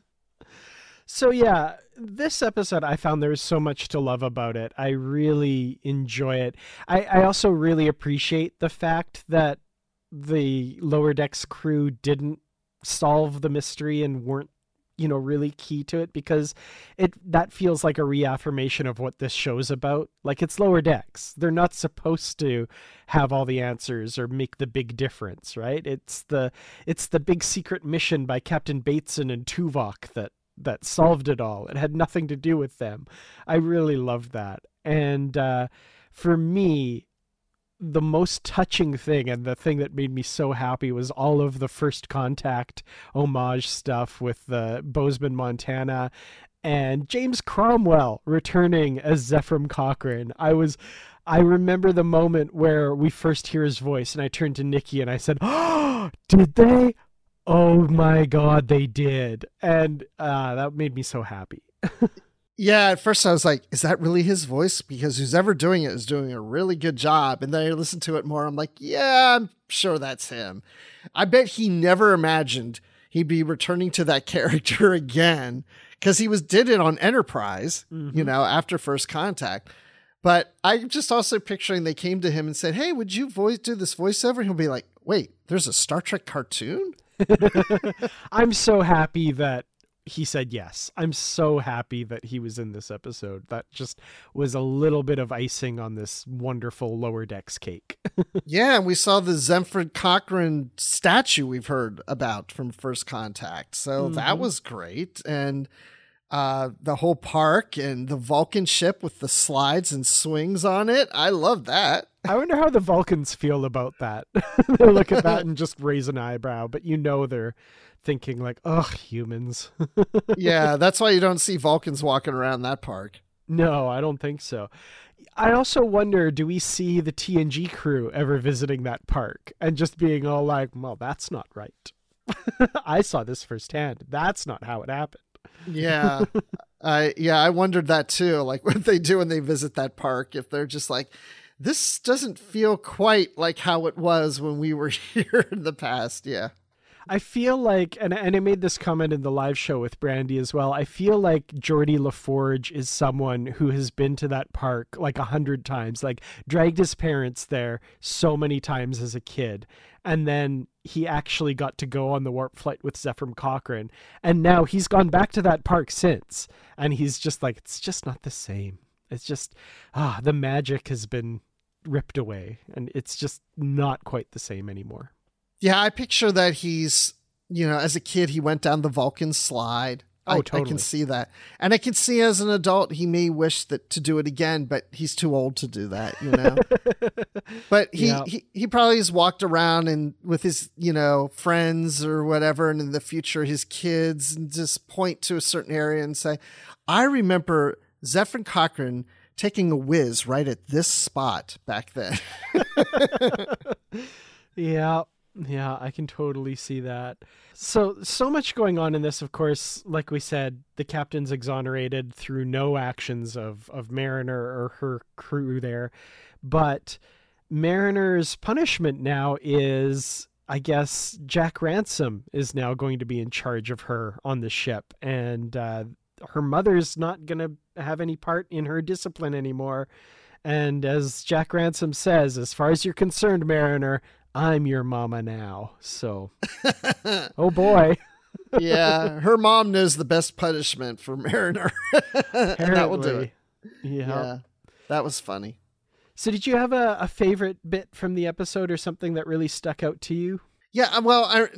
so yeah, this episode I found there was so much to love about it. I really enjoy it. I, I also really appreciate the fact that the lower decks crew didn't solve the mystery and weren't you know really key to it because it that feels like a reaffirmation of what this show's about like it's lower decks they're not supposed to have all the answers or make the big difference right it's the it's the big secret mission by captain bateson and tuvok that that solved it all. It had nothing to do with them. I really loved that. And uh, for me, the most touching thing and the thing that made me so happy was all of the first contact homage stuff with the Bozeman, Montana and James Cromwell returning as Zefram Cochrane. I was I remember the moment where we first hear his voice and I turned to Nikki and I said, "Oh, did they? Oh my god, they did." And uh, that made me so happy. Yeah, at first I was like, is that really his voice? Because who's ever doing it is doing a really good job. And then I listened to it more. I'm like, yeah, I'm sure that's him. I bet he never imagined he'd be returning to that character again because he was did it on Enterprise, mm-hmm. you know, after First Contact. But I'm just also picturing they came to him and said, "Hey, would you voice do this voiceover?" And he'll be like, "Wait, there's a Star Trek cartoon." I'm so happy that he said yes. I'm so happy that he was in this episode. That just was a little bit of icing on this wonderful lower decks cake. yeah, and we saw the Zefram Cochrane statue we've heard about from First Contact. So mm-hmm. that was great. And uh, the whole park and the Vulcan ship with the slides and swings on it. I love that. I wonder how the Vulcans feel about that. they look at that and just raise an eyebrow, but you know they're thinking like, "Ugh, humans." yeah, that's why you don't see Vulcans walking around that park. No, I don't think so. I also wonder, do we see the TNG crew ever visiting that park and just being all like, "Well, that's not right." I saw this firsthand. That's not how it happened. yeah. I yeah, I wondered that too. Like what they do when they visit that park, if they're just like, this doesn't feel quite like how it was when we were here in the past. Yeah. I feel like, and and I made this comment in the live show with Brandy as well. I feel like Geordi LaForge is someone who has been to that park like a hundred times, like dragged his parents there so many times as a kid, and then he actually got to go on the warp flight with Zefram Cochrane, and now he's gone back to that park since, and he's just like, it's just not the same. It's just ah, the magic has been ripped away, and it's just not quite the same anymore. Yeah, I picture that he's, you know, as a kid, he went down the Vulcan slide. Oh, I, totally. I can see that. And I can see as an adult, he may wish that to do it again, but he's too old to do that, you know? but he, yeah. he, he probably has walked around and with his, you know, friends or whatever, and in the future, his kids, and just point to a certain area and say, I remember Zefram Cochrane taking a whiz right at this spot back then. yeah. Yeah, I can totally see that. So, so much going on in this, of course, like we said, the captain's exonerated through no actions of, of Mariner or her crew there. But Mariner's punishment now is, I guess, Jack Ransom is now going to be in charge of her on the ship. And uh, her mother's not going to have any part in her discipline anymore. And as Jack Ransom says, as far as you're concerned, Mariner, I'm your mama now. So, oh boy. yeah, her mom knows the best punishment for Mariner. and that will do it. Yeah. yeah. That was funny. So, did you have a, a favorite bit from the episode or something that really stuck out to you? Yeah, uh, well, I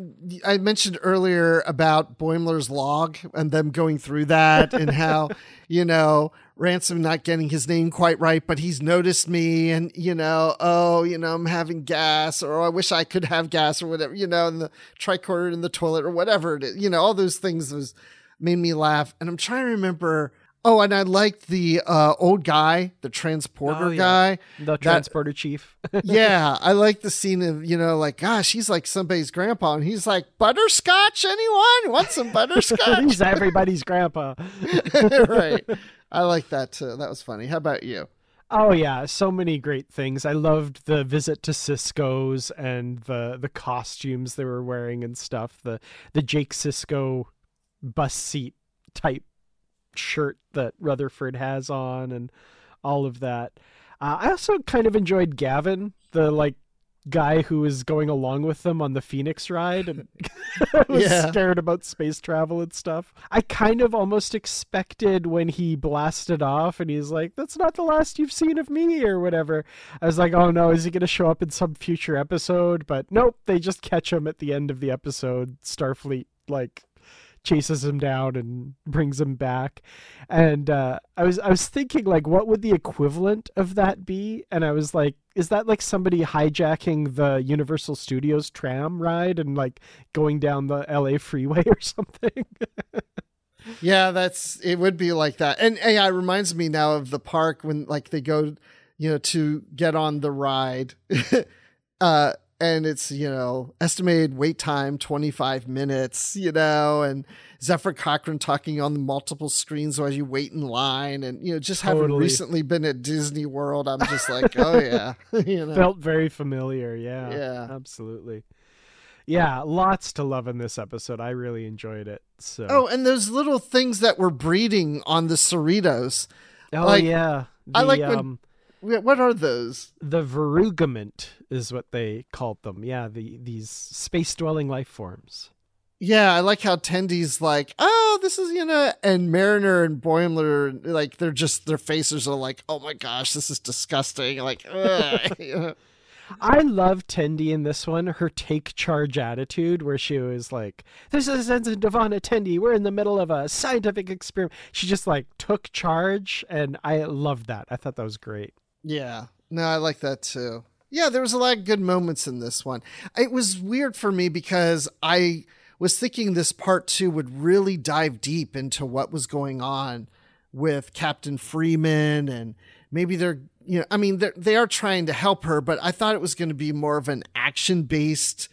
I mentioned earlier about Boimler's log and them going through that and how, you know, Ransom not getting his name quite right, but he's noticed me and, you know, oh, you know, I'm having gas or oh, I wish I could have gas or whatever, you know, in the tricorder in the toilet or whatever it is. You know, all those things was made me laugh. And I'm trying to remember Oh, and I liked the uh, old guy, the transporter oh, yeah. guy, the transporter that, chief. yeah, I like the scene of you know, like, gosh, he's like somebody's grandpa, and he's like, butterscotch. Anyone want some butterscotch? he's everybody's grandpa. right. I like that too. That was funny. How about you? Oh yeah, so many great things. I loved the visit to Sisko's and the the costumes they were wearing and stuff. The the Jake Sisko bus seat type shirt that Rutherford has on and all of that. Uh, I also kind of enjoyed Gavin, the like guy who was going along with them on the Phoenix ride and was yeah. scared about space travel and stuff. I kind of almost expected when he blasted off and he's like, "That's not the last you've seen of me" or whatever. I was like, "Oh no, is he going to show up in some future episode?" But nope, they just catch him at the end of the episode. Starfleet like chases him down and brings him back. And uh, I was I was thinking like, what would the equivalent of that be? And I was like, is that like somebody hijacking the Universal Studios tram ride and like going down the LA freeway or something? yeah, that's it would be like that. And it reminds me now of the park when like they go, you know, to get on the ride. uh and it's, you know, estimated wait time 25 minutes, you know, and Zefram Cochrane talking on multiple screens while you wait in line and you know, just Totally. having recently been at Disney World, I'm just like, oh yeah. you know. Felt very familiar. Yeah. Yeah. Absolutely. Yeah, lots to love in this episode. I really enjoyed it. So. Oh, and those little things that were breeding on the Cerritos. Oh, like, yeah. I like um, Wh- What are those? the verugament is what they called them. Yeah, the these space dwelling life forms. Yeah, I like how Tendi's like, oh, this is you know, and Mariner and Boimler, like they're just their faces are like, oh my gosh, this is disgusting. Like, ugh. You know? I love Tendi in this one, her take charge attitude, where she was like, This is Ensign D'Vana Tendi. We're in the middle of a scientific experiment. She just like took charge, and I loved that. I thought that was great. Yeah, no, I like that too. Yeah, there was a lot of good moments in this one. It was weird for me because I was thinking this part two would really dive deep into what was going on with Captain Freeman and maybe they're you know I mean they they are trying to help her but I thought it was going to be more of an action based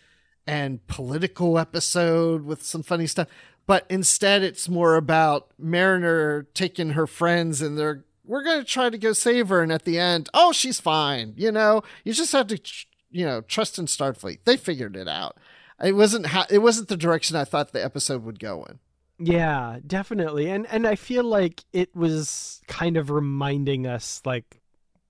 and political episode with some funny stuff but instead it's more about Mariner taking her friends and they're we're going to try to go save her and at the end oh she's fine you know you just have to you know trust in Starfleet they figured it out it wasn't it wasn't the direction I thought the episode would go in Yeah, definitely. And and I feel like it was kind of reminding us like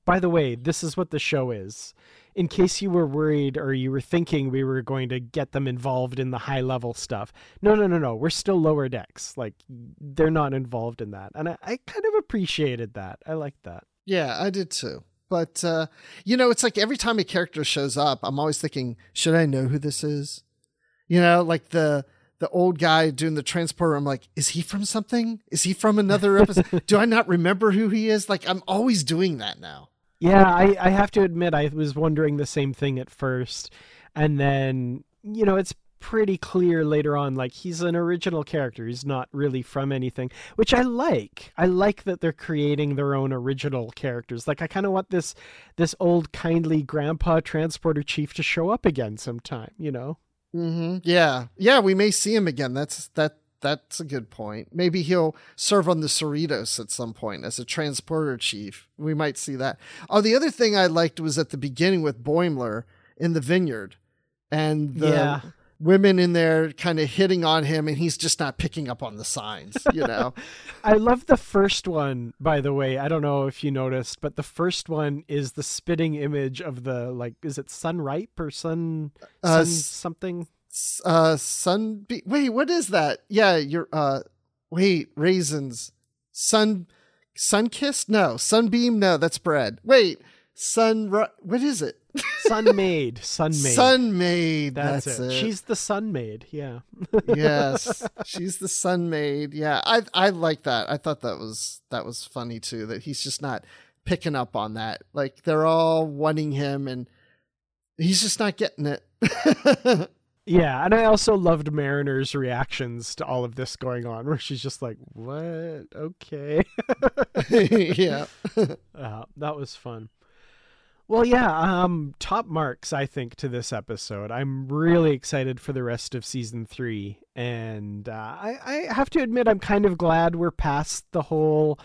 by the way, this is what the show is. In case you were worried or you were thinking we were going to get them involved in the high level stuff. No, no, no, no. We're still lower decks. Like they're not involved in that. And I, I kind of appreciated that. I liked that. Yeah, I did too. But uh, you know, it's like every time a character shows up, I'm always thinking, should I know who this is? You know, like the the old guy doing the transporter. I'm like, is he from something? Is he from another episode? Do I not remember who he is? Like, I'm always doing that now. Yeah, I, I have to admit I was wondering the same thing at first. And then, you know, it's pretty clear later on like he's an original character. He's not really from anything, which I like. I like that they're creating their own original characters. Like I kind of want this this old kindly grandpa transporter chief to show up again sometime, you know. Mm-hmm. Yeah, yeah, we may see him again. That's that. That's a good point. Maybe he'll serve on the Cerritos at some point as a transporter chief. We might see that. Oh, the other thing I liked was at the beginning with Boimler in the vineyard, and the Yeah. women in there kind of hitting on him, and he's just not picking up on the signs. You know? I love the first one, by the way. I don't know if you noticed, but the first one is the spitting image of the like is it sun ripe or sun, Uh, sun something? Uh, sun. Be- wait, what is that? Yeah, you're. Uh, wait, raisins. Sun. Sun kissed? No. Sunbeam? No, that's bread. Wait, sun. What is it? Sun maid. Sun maid. Sun maid. That's, That's, it. it. She's the sun maid. Yeah. yes, she's the sun maid. Yeah, I I like that. I thought that was that was funny too. That he's just not picking up on that. Like they're all wanting him, and he's just not getting it. Yeah, and I also loved Mariner's reactions to all of this going on, where she's just like, "What? Okay." yeah. Uh, that was fun. Well, yeah, um, top marks, I think, to this episode. I'm really excited for the rest of season three. And uh, I, I have to admit, I'm kind of glad we're past the whole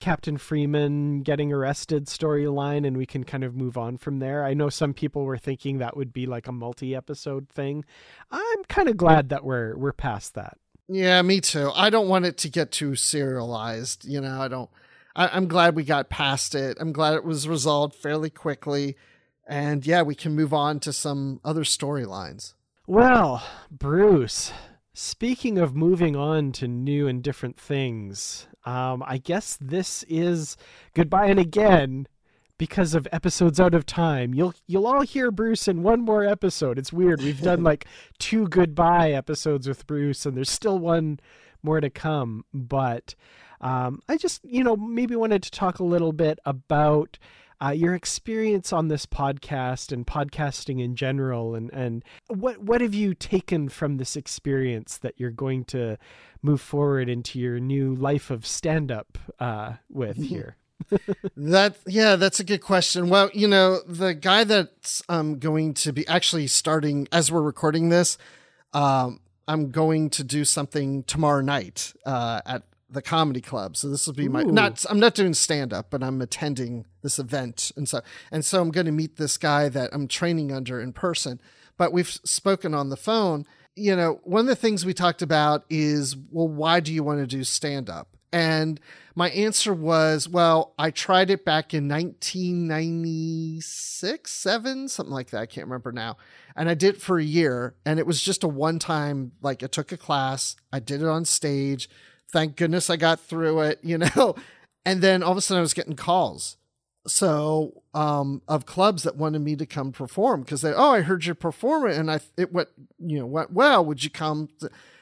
Captain Freeman getting arrested storyline and we can kind of move on from there. I know some people were thinking that would be like a multi episode thing. I'm kind of glad that we're we're past that. Yeah, me too. I don't want it to get too serialized. You know, I don't. I, I'm glad we got past it. I'm glad it was resolved fairly quickly, and yeah, we can move on to some other storylines. Well, Bruce, speaking of moving on to new and different things, um, I guess this is goodbye and again because of episodes out of time. You'll you'll all hear Bruce in one more episode. It's weird. We've done like two goodbye episodes with Bruce, and there's still one more to come. But um, I just you know maybe wanted to talk a little bit about. Uh, your experience on this podcast and podcasting in general, and, and what what have you taken from this experience that you're going to move forward into your new life of stand up uh, with here? that yeah, that's a good question. Well, you know, the guy that's um going to be actually starting as we're recording this, um, I'm going to do something tomorrow night uh, at the comedy club. So this will be my Ooh. not I'm not doing stand up, but I'm attending this event and so and so I'm going to meet this guy that I'm training under in person. But we've spoken on the phone. You know, one of the things we talked about is well, why do you want to do stand up? And my answer was, well, I tried it back in 1996, seven, something like that. I can't remember now. And I did it for a year. And it was just a one time, like I took a class, I did it on stage. Thank goodness I got through it, you know? And then all of a sudden I was getting calls. So, um, of clubs that wanted me to come perform because they, oh, I heard you perform it and I, it went, you know, went well. Would you come?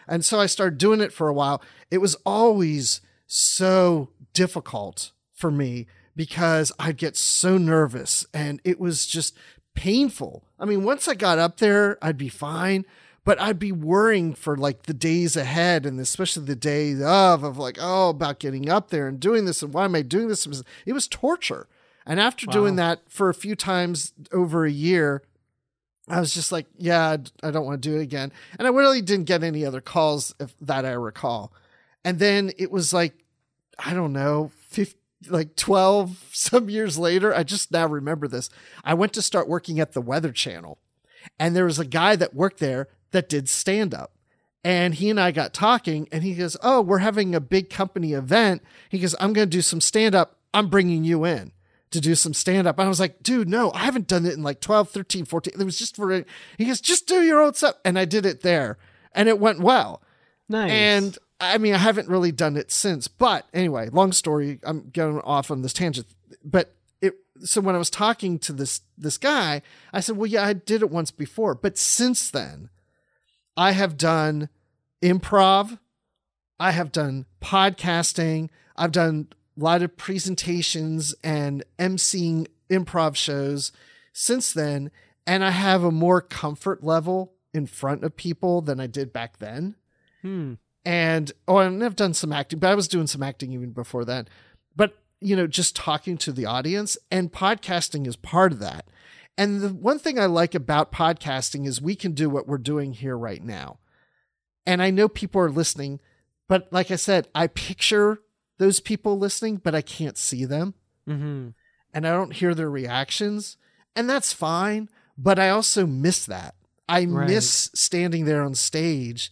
And so I started doing it for a while. It was always, so difficult for me because I'd get so nervous and it was just painful. I mean, once I got up there, I'd be fine, but I'd be worrying for like the days ahead and especially the day of of like, oh, about getting up there and doing this and why am I doing this? It was, it was torture. And after wow. doing that for a few times over a year, I was just like, yeah, I don't want to do it again. And I really didn't get any other calls if that I recall. And then it was like, I don't know, 50, like 12 some years later. I just now remember this. I went to start working at the Weather Channel, and there was a guy that worked there that did stand up. And he and I got talking, and he goes, Oh, we're having a big company event. He goes, I'm going to do some stand up. I'm bringing you in to do some stand up. I was like, dude, no, I haven't done it in like 12, 13, 14. It was just for, he goes, just do your own stuff. And I did it there and it went well. Nice. And I mean, I haven't really done it since. But anyway, long story. I'm going off on this tangent. But it. So when I was talking to this this guy, I said, "Well, yeah, I did it once before, but since then, I have done improv. I have done podcasting. I've done a lot of presentations and emceeing improv shows since then, and I have a more comfort level in front of people than I did back then." Hmm and oh, and I've done some acting, but I was doing some acting even before that. But you know, just talking to the audience and podcasting is part of that. And the one thing I like about podcasting is we can do what we're doing here right now. And I know people are listening, but like I said, I picture those people listening, but I can't see them. Mm-hmm. And I don't hear their reactions. And that's fine. But I also miss that. I right. miss standing there on stage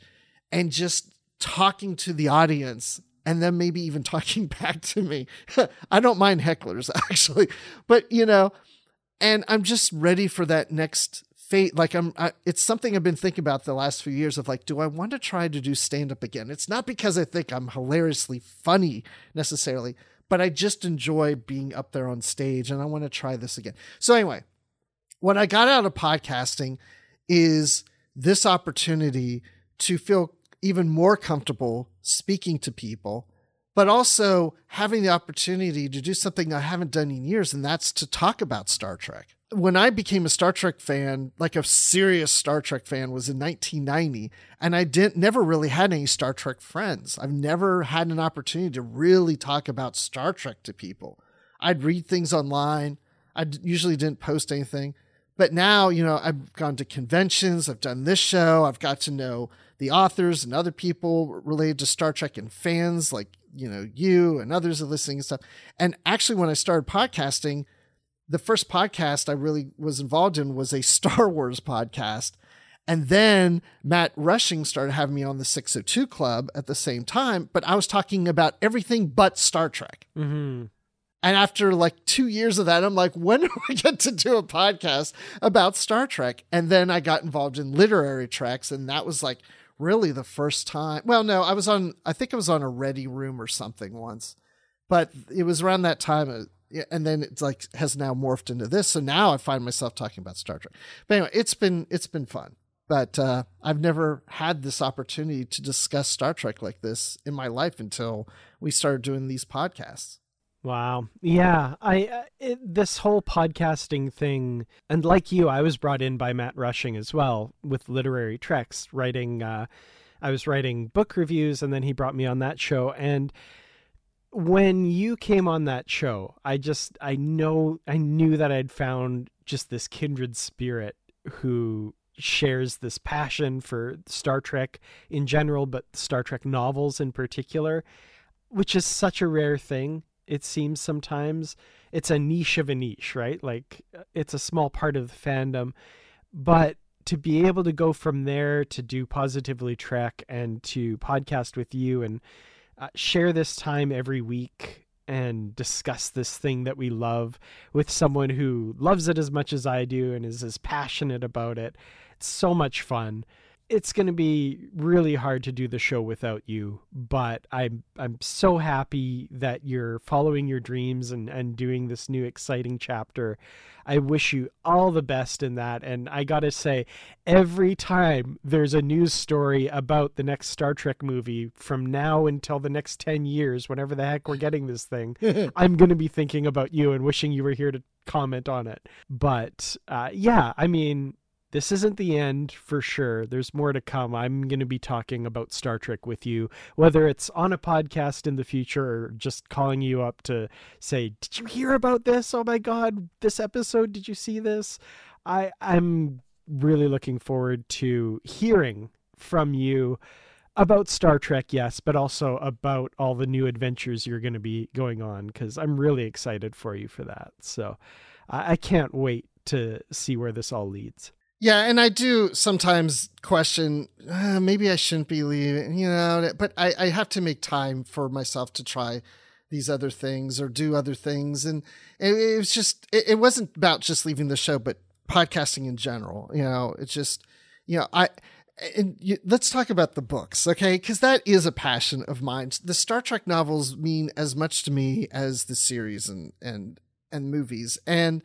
and just talking to the audience and then maybe even talking back to me. I don't mind hecklers actually, but you know, and I'm just ready for that next fate. Like I'm, I, it's something I've been thinking about the last few years of like, do I want to try to do stand up again? It's not because I think I'm hilariously funny necessarily, but I just enjoy being up there on stage and I want to try this again. So anyway, what I got out of podcasting is this opportunity to feel even more comfortable speaking to people, but also having the opportunity to do something I haven't done in years, and that's to talk about Star Trek. When I became a Star Trek fan, like a serious Star Trek fan, was in 1990, and I didn't never really had any Star Trek friends. I've never had an opportunity to really talk about Star Trek to people. I'd read things online. I usually didn't post anything. But now, you know, I've gone to conventions, I've done this show, I've got to know the authors and other people related to Star Trek and fans like, you know, you and others are listening and stuff. And actually, when I started podcasting, the first podcast I really was involved in was a Star Wars podcast. And then Matt Rushing started having me on the 602 Club at the same time, but I was talking about everything but Star Trek. Mm-hmm. And after like two years of that, I'm like, when do we get to do a podcast about Star Trek? And then I got involved in literary treks, and that was like really the first time. Well, no, I was on, I think I was on a Ready Room or something once, but it was around that time yeah, and then it's like has now morphed into this. So now I find myself talking about Star Trek. But anyway, it's been it's been fun. But uh, I've never had this opportunity to discuss Star Trek like this in my life until we started doing these podcasts. Wow. Yeah, I uh, it, this whole podcasting thing and like you I was brought in by Matt Rushing as well with literary treks writing uh I was writing book reviews and then he brought me on that show and when you came on that show, I just I know I knew that I'd found just this kindred spirit who shares this passion for Star Trek in general, but Star Trek novels in particular, which is such a rare thing. It seems sometimes it's a niche of a niche, right? Like it's a small part of the fandom, but to be able to go from there to do positively trek and to podcast with you and uh, share this time every week and discuss this thing that we love with someone who loves it as much as I do and is as passionate about it. It's so much fun it's going to be really hard to do the show without you but i'm i'm so happy that you're following your dreams and and doing this new exciting chapter. I wish you all the best in that and i got to say every time there's a news story about the next star trek movie from now until the next 10 years whenever the heck we're getting this thing i'm going to be thinking about you and wishing you were here to comment on it. But uh, yeah i mean this isn't the end for sure. There's more to come. I'm going to be talking about Star Trek with you, whether it's on a podcast in the future or just calling you up to say, "Did you hear about this? Oh my god, this episode, did you see this?" I I'm really looking forward to hearing from you about Star Trek, yes, but also about all the new adventures you're going to be going on because I'm really excited for you for that. So I, I can't wait to see where this all leads. Yeah, and I do sometimes question uh, maybe I shouldn't be leaving, you know, but I, I have to make time for myself to try these other things or do other things. And it, it was just, it, it, wasn't about just leaving the show, but podcasting in general. You know, it's just, you know, I, and you, let's talk about the books, okay? Because that is a passion of mine. The Star Trek novels mean as much to me as the series and, and, and movies. And,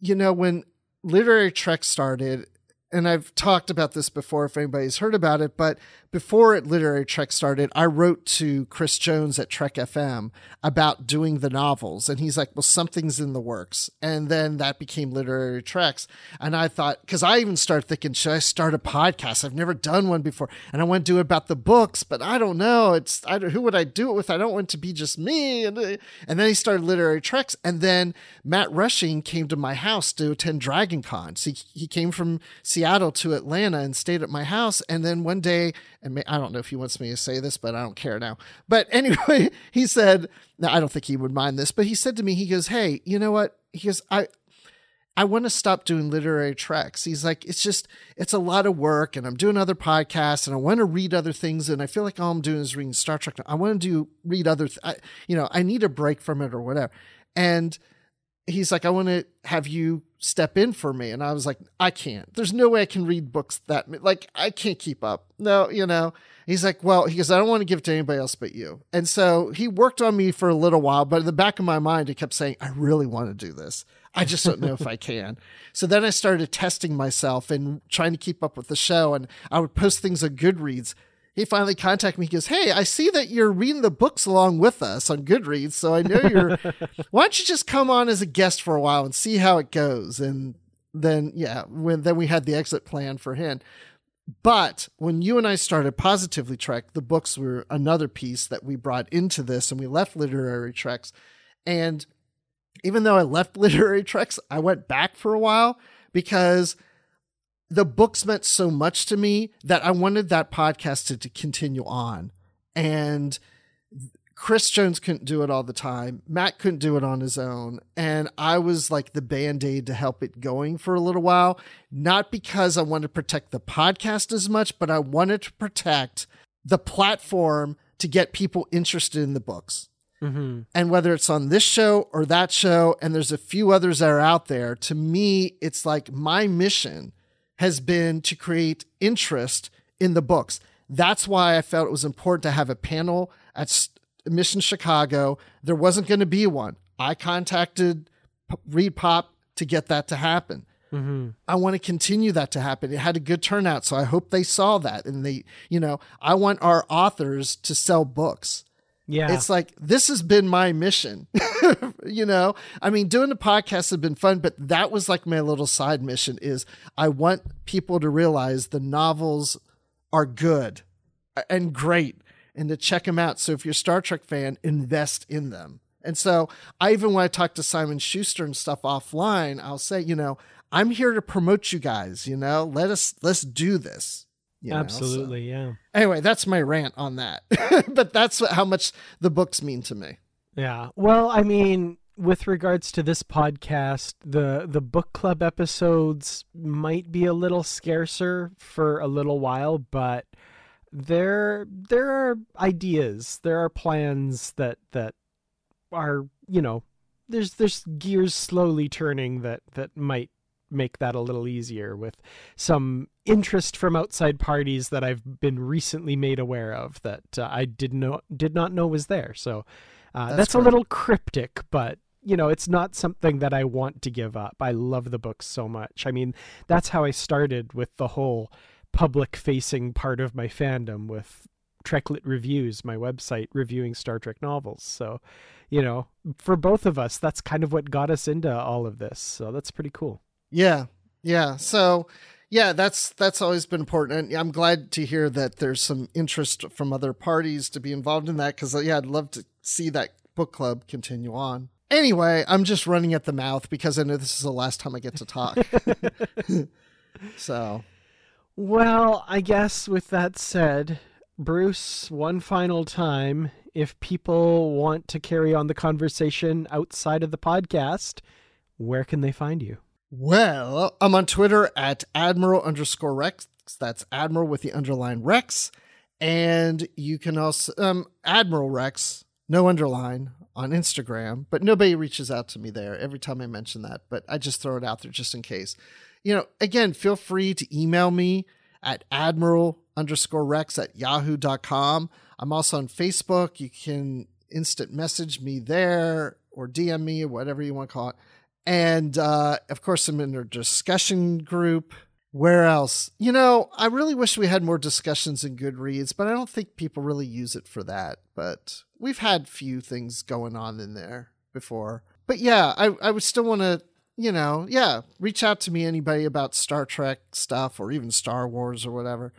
you know, when literary trek started and I've talked about this before if anybody's heard about it, but before it literary trek started, I wrote to Chris Jones at Trek FM about doing the novels. And he's like, well, something's in the works. And then that became literary treks. And I thought, cause I even started thinking, should I start a podcast? I've never done one before. And I want to do it about the books, but I don't know. It's, I who would I do it with? I don't want to be just me. And, and then he started literary treks. And then Matt Rushing came to my house to attend Dragon Con. So he, he came from Seattle to Atlanta and stayed at my house. And then one day, and I don't know if he wants me to say this, but I don't care now. But anyway, he said, now I don't think he would mind this, but he said to me, he goes, Hey, you know what? He goes, I, I want to stop doing literary treks. He's like, it's just, it's a lot of work and I'm doing other podcasts and I want to read other things. And I feel like all I'm doing is reading Star Trek. I want to do, read other, th- I, you know, I need a break from it or whatever. And he's like, I want to have you step in for me. And I was like, I can't. There's no way I can read books that, like, I can't keep up. No, you know. He's like, well, he goes, I don't want to give it to anybody else but you. And so he worked on me for a little while, but in the back of my mind, he kept saying, I really want to do this. I just don't know if I can. So then I started testing myself and trying to keep up with the show. And I would post things on Goodreads he finally contacted me. He goes, Hey, I see that you're reading the books along with us on Goodreads. So I know you're, why don't you just come on as a guest for a while and see how it goes? And then, yeah, when then we had the exit plan for him. But when you and I started Positively Trek, the books were another piece that we brought into this and we left literary treks. And even though I left literary treks, I went back for a while because the books meant so much to me that I wanted that podcast to, to continue on. And Chris Jones couldn't do it all the time. Matt couldn't do it on his own. And I was like the band aid to help it going for a little while. Not because I wanted to protect the podcast as much, but I wanted to protect the platform to get people interested in the books. Mm-hmm. And whether it's on this show or that show, and there's a few others that are out there, to me, it's like my mission has been to create interest in the books. That's why I felt it was important to have a panel at Mission Chicago. There wasn't going to be one. I contacted Reed Pop to get that to happen. Mm-hmm. I want to continue that to happen. It had a good turnout, so I hope they saw that and they, you know, I want our authors to sell books. Yeah. It's like this has been my mission. you know, I mean, doing the podcast has been fun, but that was like my little side mission is I want people to realize the novels are good uh, and great and to check them out. So if you're a Star Trek fan, invest in them. And so I even when I talk to Simon Schuster and stuff offline, I'll say, you know, I'm here to promote you guys, you know, let us let's do this. You know, so- Absolutely, yeah. Anyway, that's my rant on that. but that's how much the books mean to me. Yeah. Well, I mean, with regards to this podcast, the the book club episodes might be a little scarcer for a little while, but there there are ideas, there are plans that that are, you know, there's there's gears slowly turning that that might make that a little easier with some interest from outside parties that I've been recently made aware of that uh, I did not did not know was there. So uh, That's that's, a little cryptic, but you know, it's not something that I want to give up. I love the books so much. I mean, that's how I started with the whole public facing part of my fandom with Treklit Reviews, my website reviewing Star Trek novels. So, you know, for both of us, that's kind of what got us into all of this. So that's pretty cool. Yeah. Yeah. So yeah, that's that's always been important. And I'm glad to hear that there's some interest from other parties to be involved in that because uh, yeah, I'd love to see that book club continue on. Anyway, I'm just running at the mouth because I know this is the last time I get to talk. so Well, I guess with that said, Bruce, one final time, if people want to carry on the conversation outside of the podcast, where can they find you? Well, I'm on Twitter at Admiral underscore Rex. That's Admiral with the underline Rex. And you can also, um, Admiral Rex, no underline on Instagram, but nobody reaches out to me there every time I mention that. But I just throw it out there just in case. You know, again, feel free to email me at Admiral underscore Rex at yahoo.com. I'm also on Facebook. You can instant message me there or DM me whatever you want to call it. And uh, of course, I'm in a discussion group. Where else? You know, I really wish we had more discussions in Goodreads, but I don't think people really use it for that. But we've had few things going on in there before. But yeah, I, I would still want to, you know, yeah, reach out to me, anybody about Star Trek stuff or even Star Wars or whatever.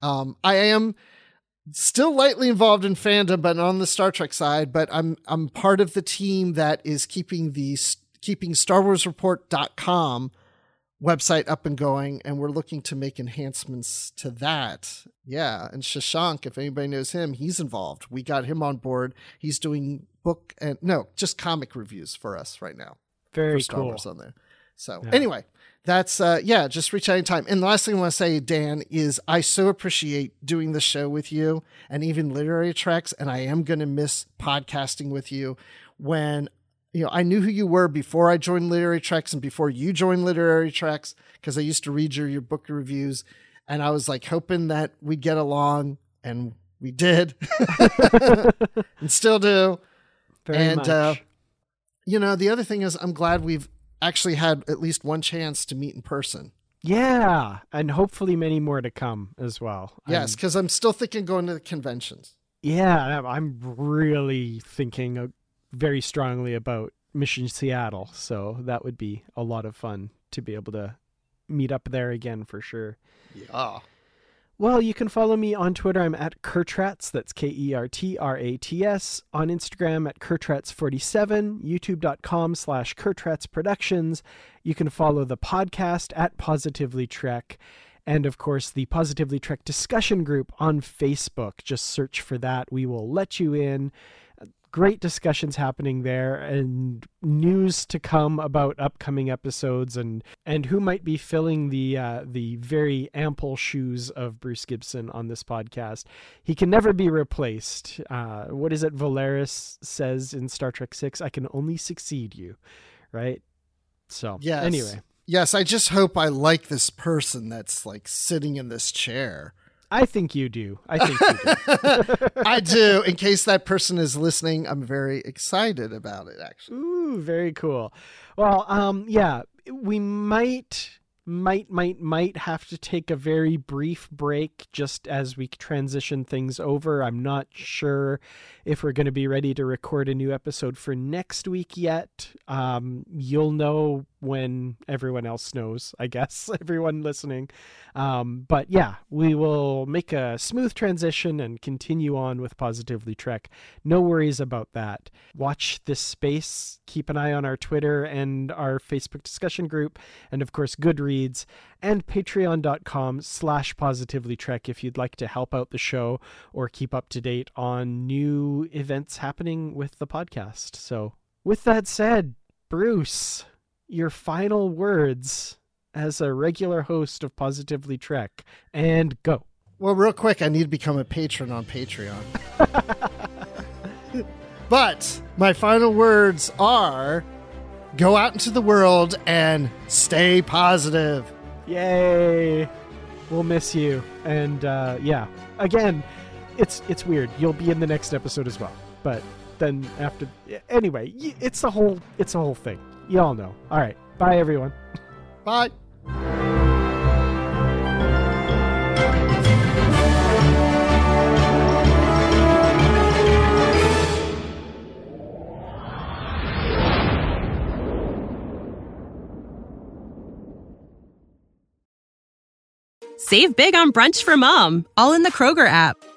Um, I am still lightly involved in fandom, but on the Star Trek side. But I'm I'm part of the team that is keeping the keeping Star Wars Report.com website up and going, and we're looking to make enhancements to that. Yeah, and Shashank, if anybody knows him, he's involved. We got him on board. He's doing book and no, just comic reviews for us right now Very Star cool. Wars on there. So Yeah. anyway, that's uh yeah, just reach out anytime. And the last thing I want to say, Dan, is I so appreciate doing the show with you and even literary treks, and I am gonna miss podcasting with you when you know, I knew who you were before I joined Literary Treks and before you joined Literary Treks because I used to read your, your book reviews and I was like hoping that we'd get along and we did and still do. Very and much. uh you know, the other thing is I'm glad we've actually had at least one chance to meet in person. yeah, and hopefully many more to come as well. Yes, I'm- because I'm still thinking going to the conventions. yeah, I'm- I'm really thinking very strongly about Mission Seattle, so that would be a lot of fun to be able to meet up there again for sure. Yeah. Well, you can follow me on Twitter. I'm at Kertrats. That's K E R T R A T S. On Instagram at Kertrats47, YouTube.com slash Kertrats Productions. You can follow the podcast at Positively Trek. And of course, the Positively Trek discussion group on Facebook. Just search for that. We will let you in. Great discussions happening there and news to come about upcoming episodes and and who might be filling the uh, the very ample shoes of Bruce Gibson on this podcast. He can never be replaced. Uh, what is it Valeris says in Star Trek 6, I can only succeed you, right? So, Yes. anyway. Yes, I just hope I like this person that's like sitting in this chair. I think you do. I think you do. I do. In case that person is listening, I'm very excited about it, actually. Ooh, very cool. Well, um, yeah, we might might might might have to take a very brief break just as we transition things over. I'm not sure if we're going to be ready to record a new episode for next week yet. Um, you'll know when everyone else knows, I guess, everyone listening. Um, but yeah, we will make a smooth transition and continue on with Positively Trek. No worries about that. Watch this space. Keep an eye on our Twitter and our Facebook discussion group, and of course, Goodreads and patreon.com slash positively trek if you'd like to help out the show or keep up to date on new events happening with the podcast. So with that said, Bruce, your final words as a regular host of Positively Trek, and go. Well, real quick, I need to become a patron on Patreon. but my final words are go out into the world and stay positive. Yay! We'll miss you. And uh, yeah, again, it's it's weird. You'll be in the next episode as well. But then after, anyway, it's the whole it's the whole thing. You all know. All right. Bye, everyone. Bye. Save big on brunch for mom, all in the Kroger app.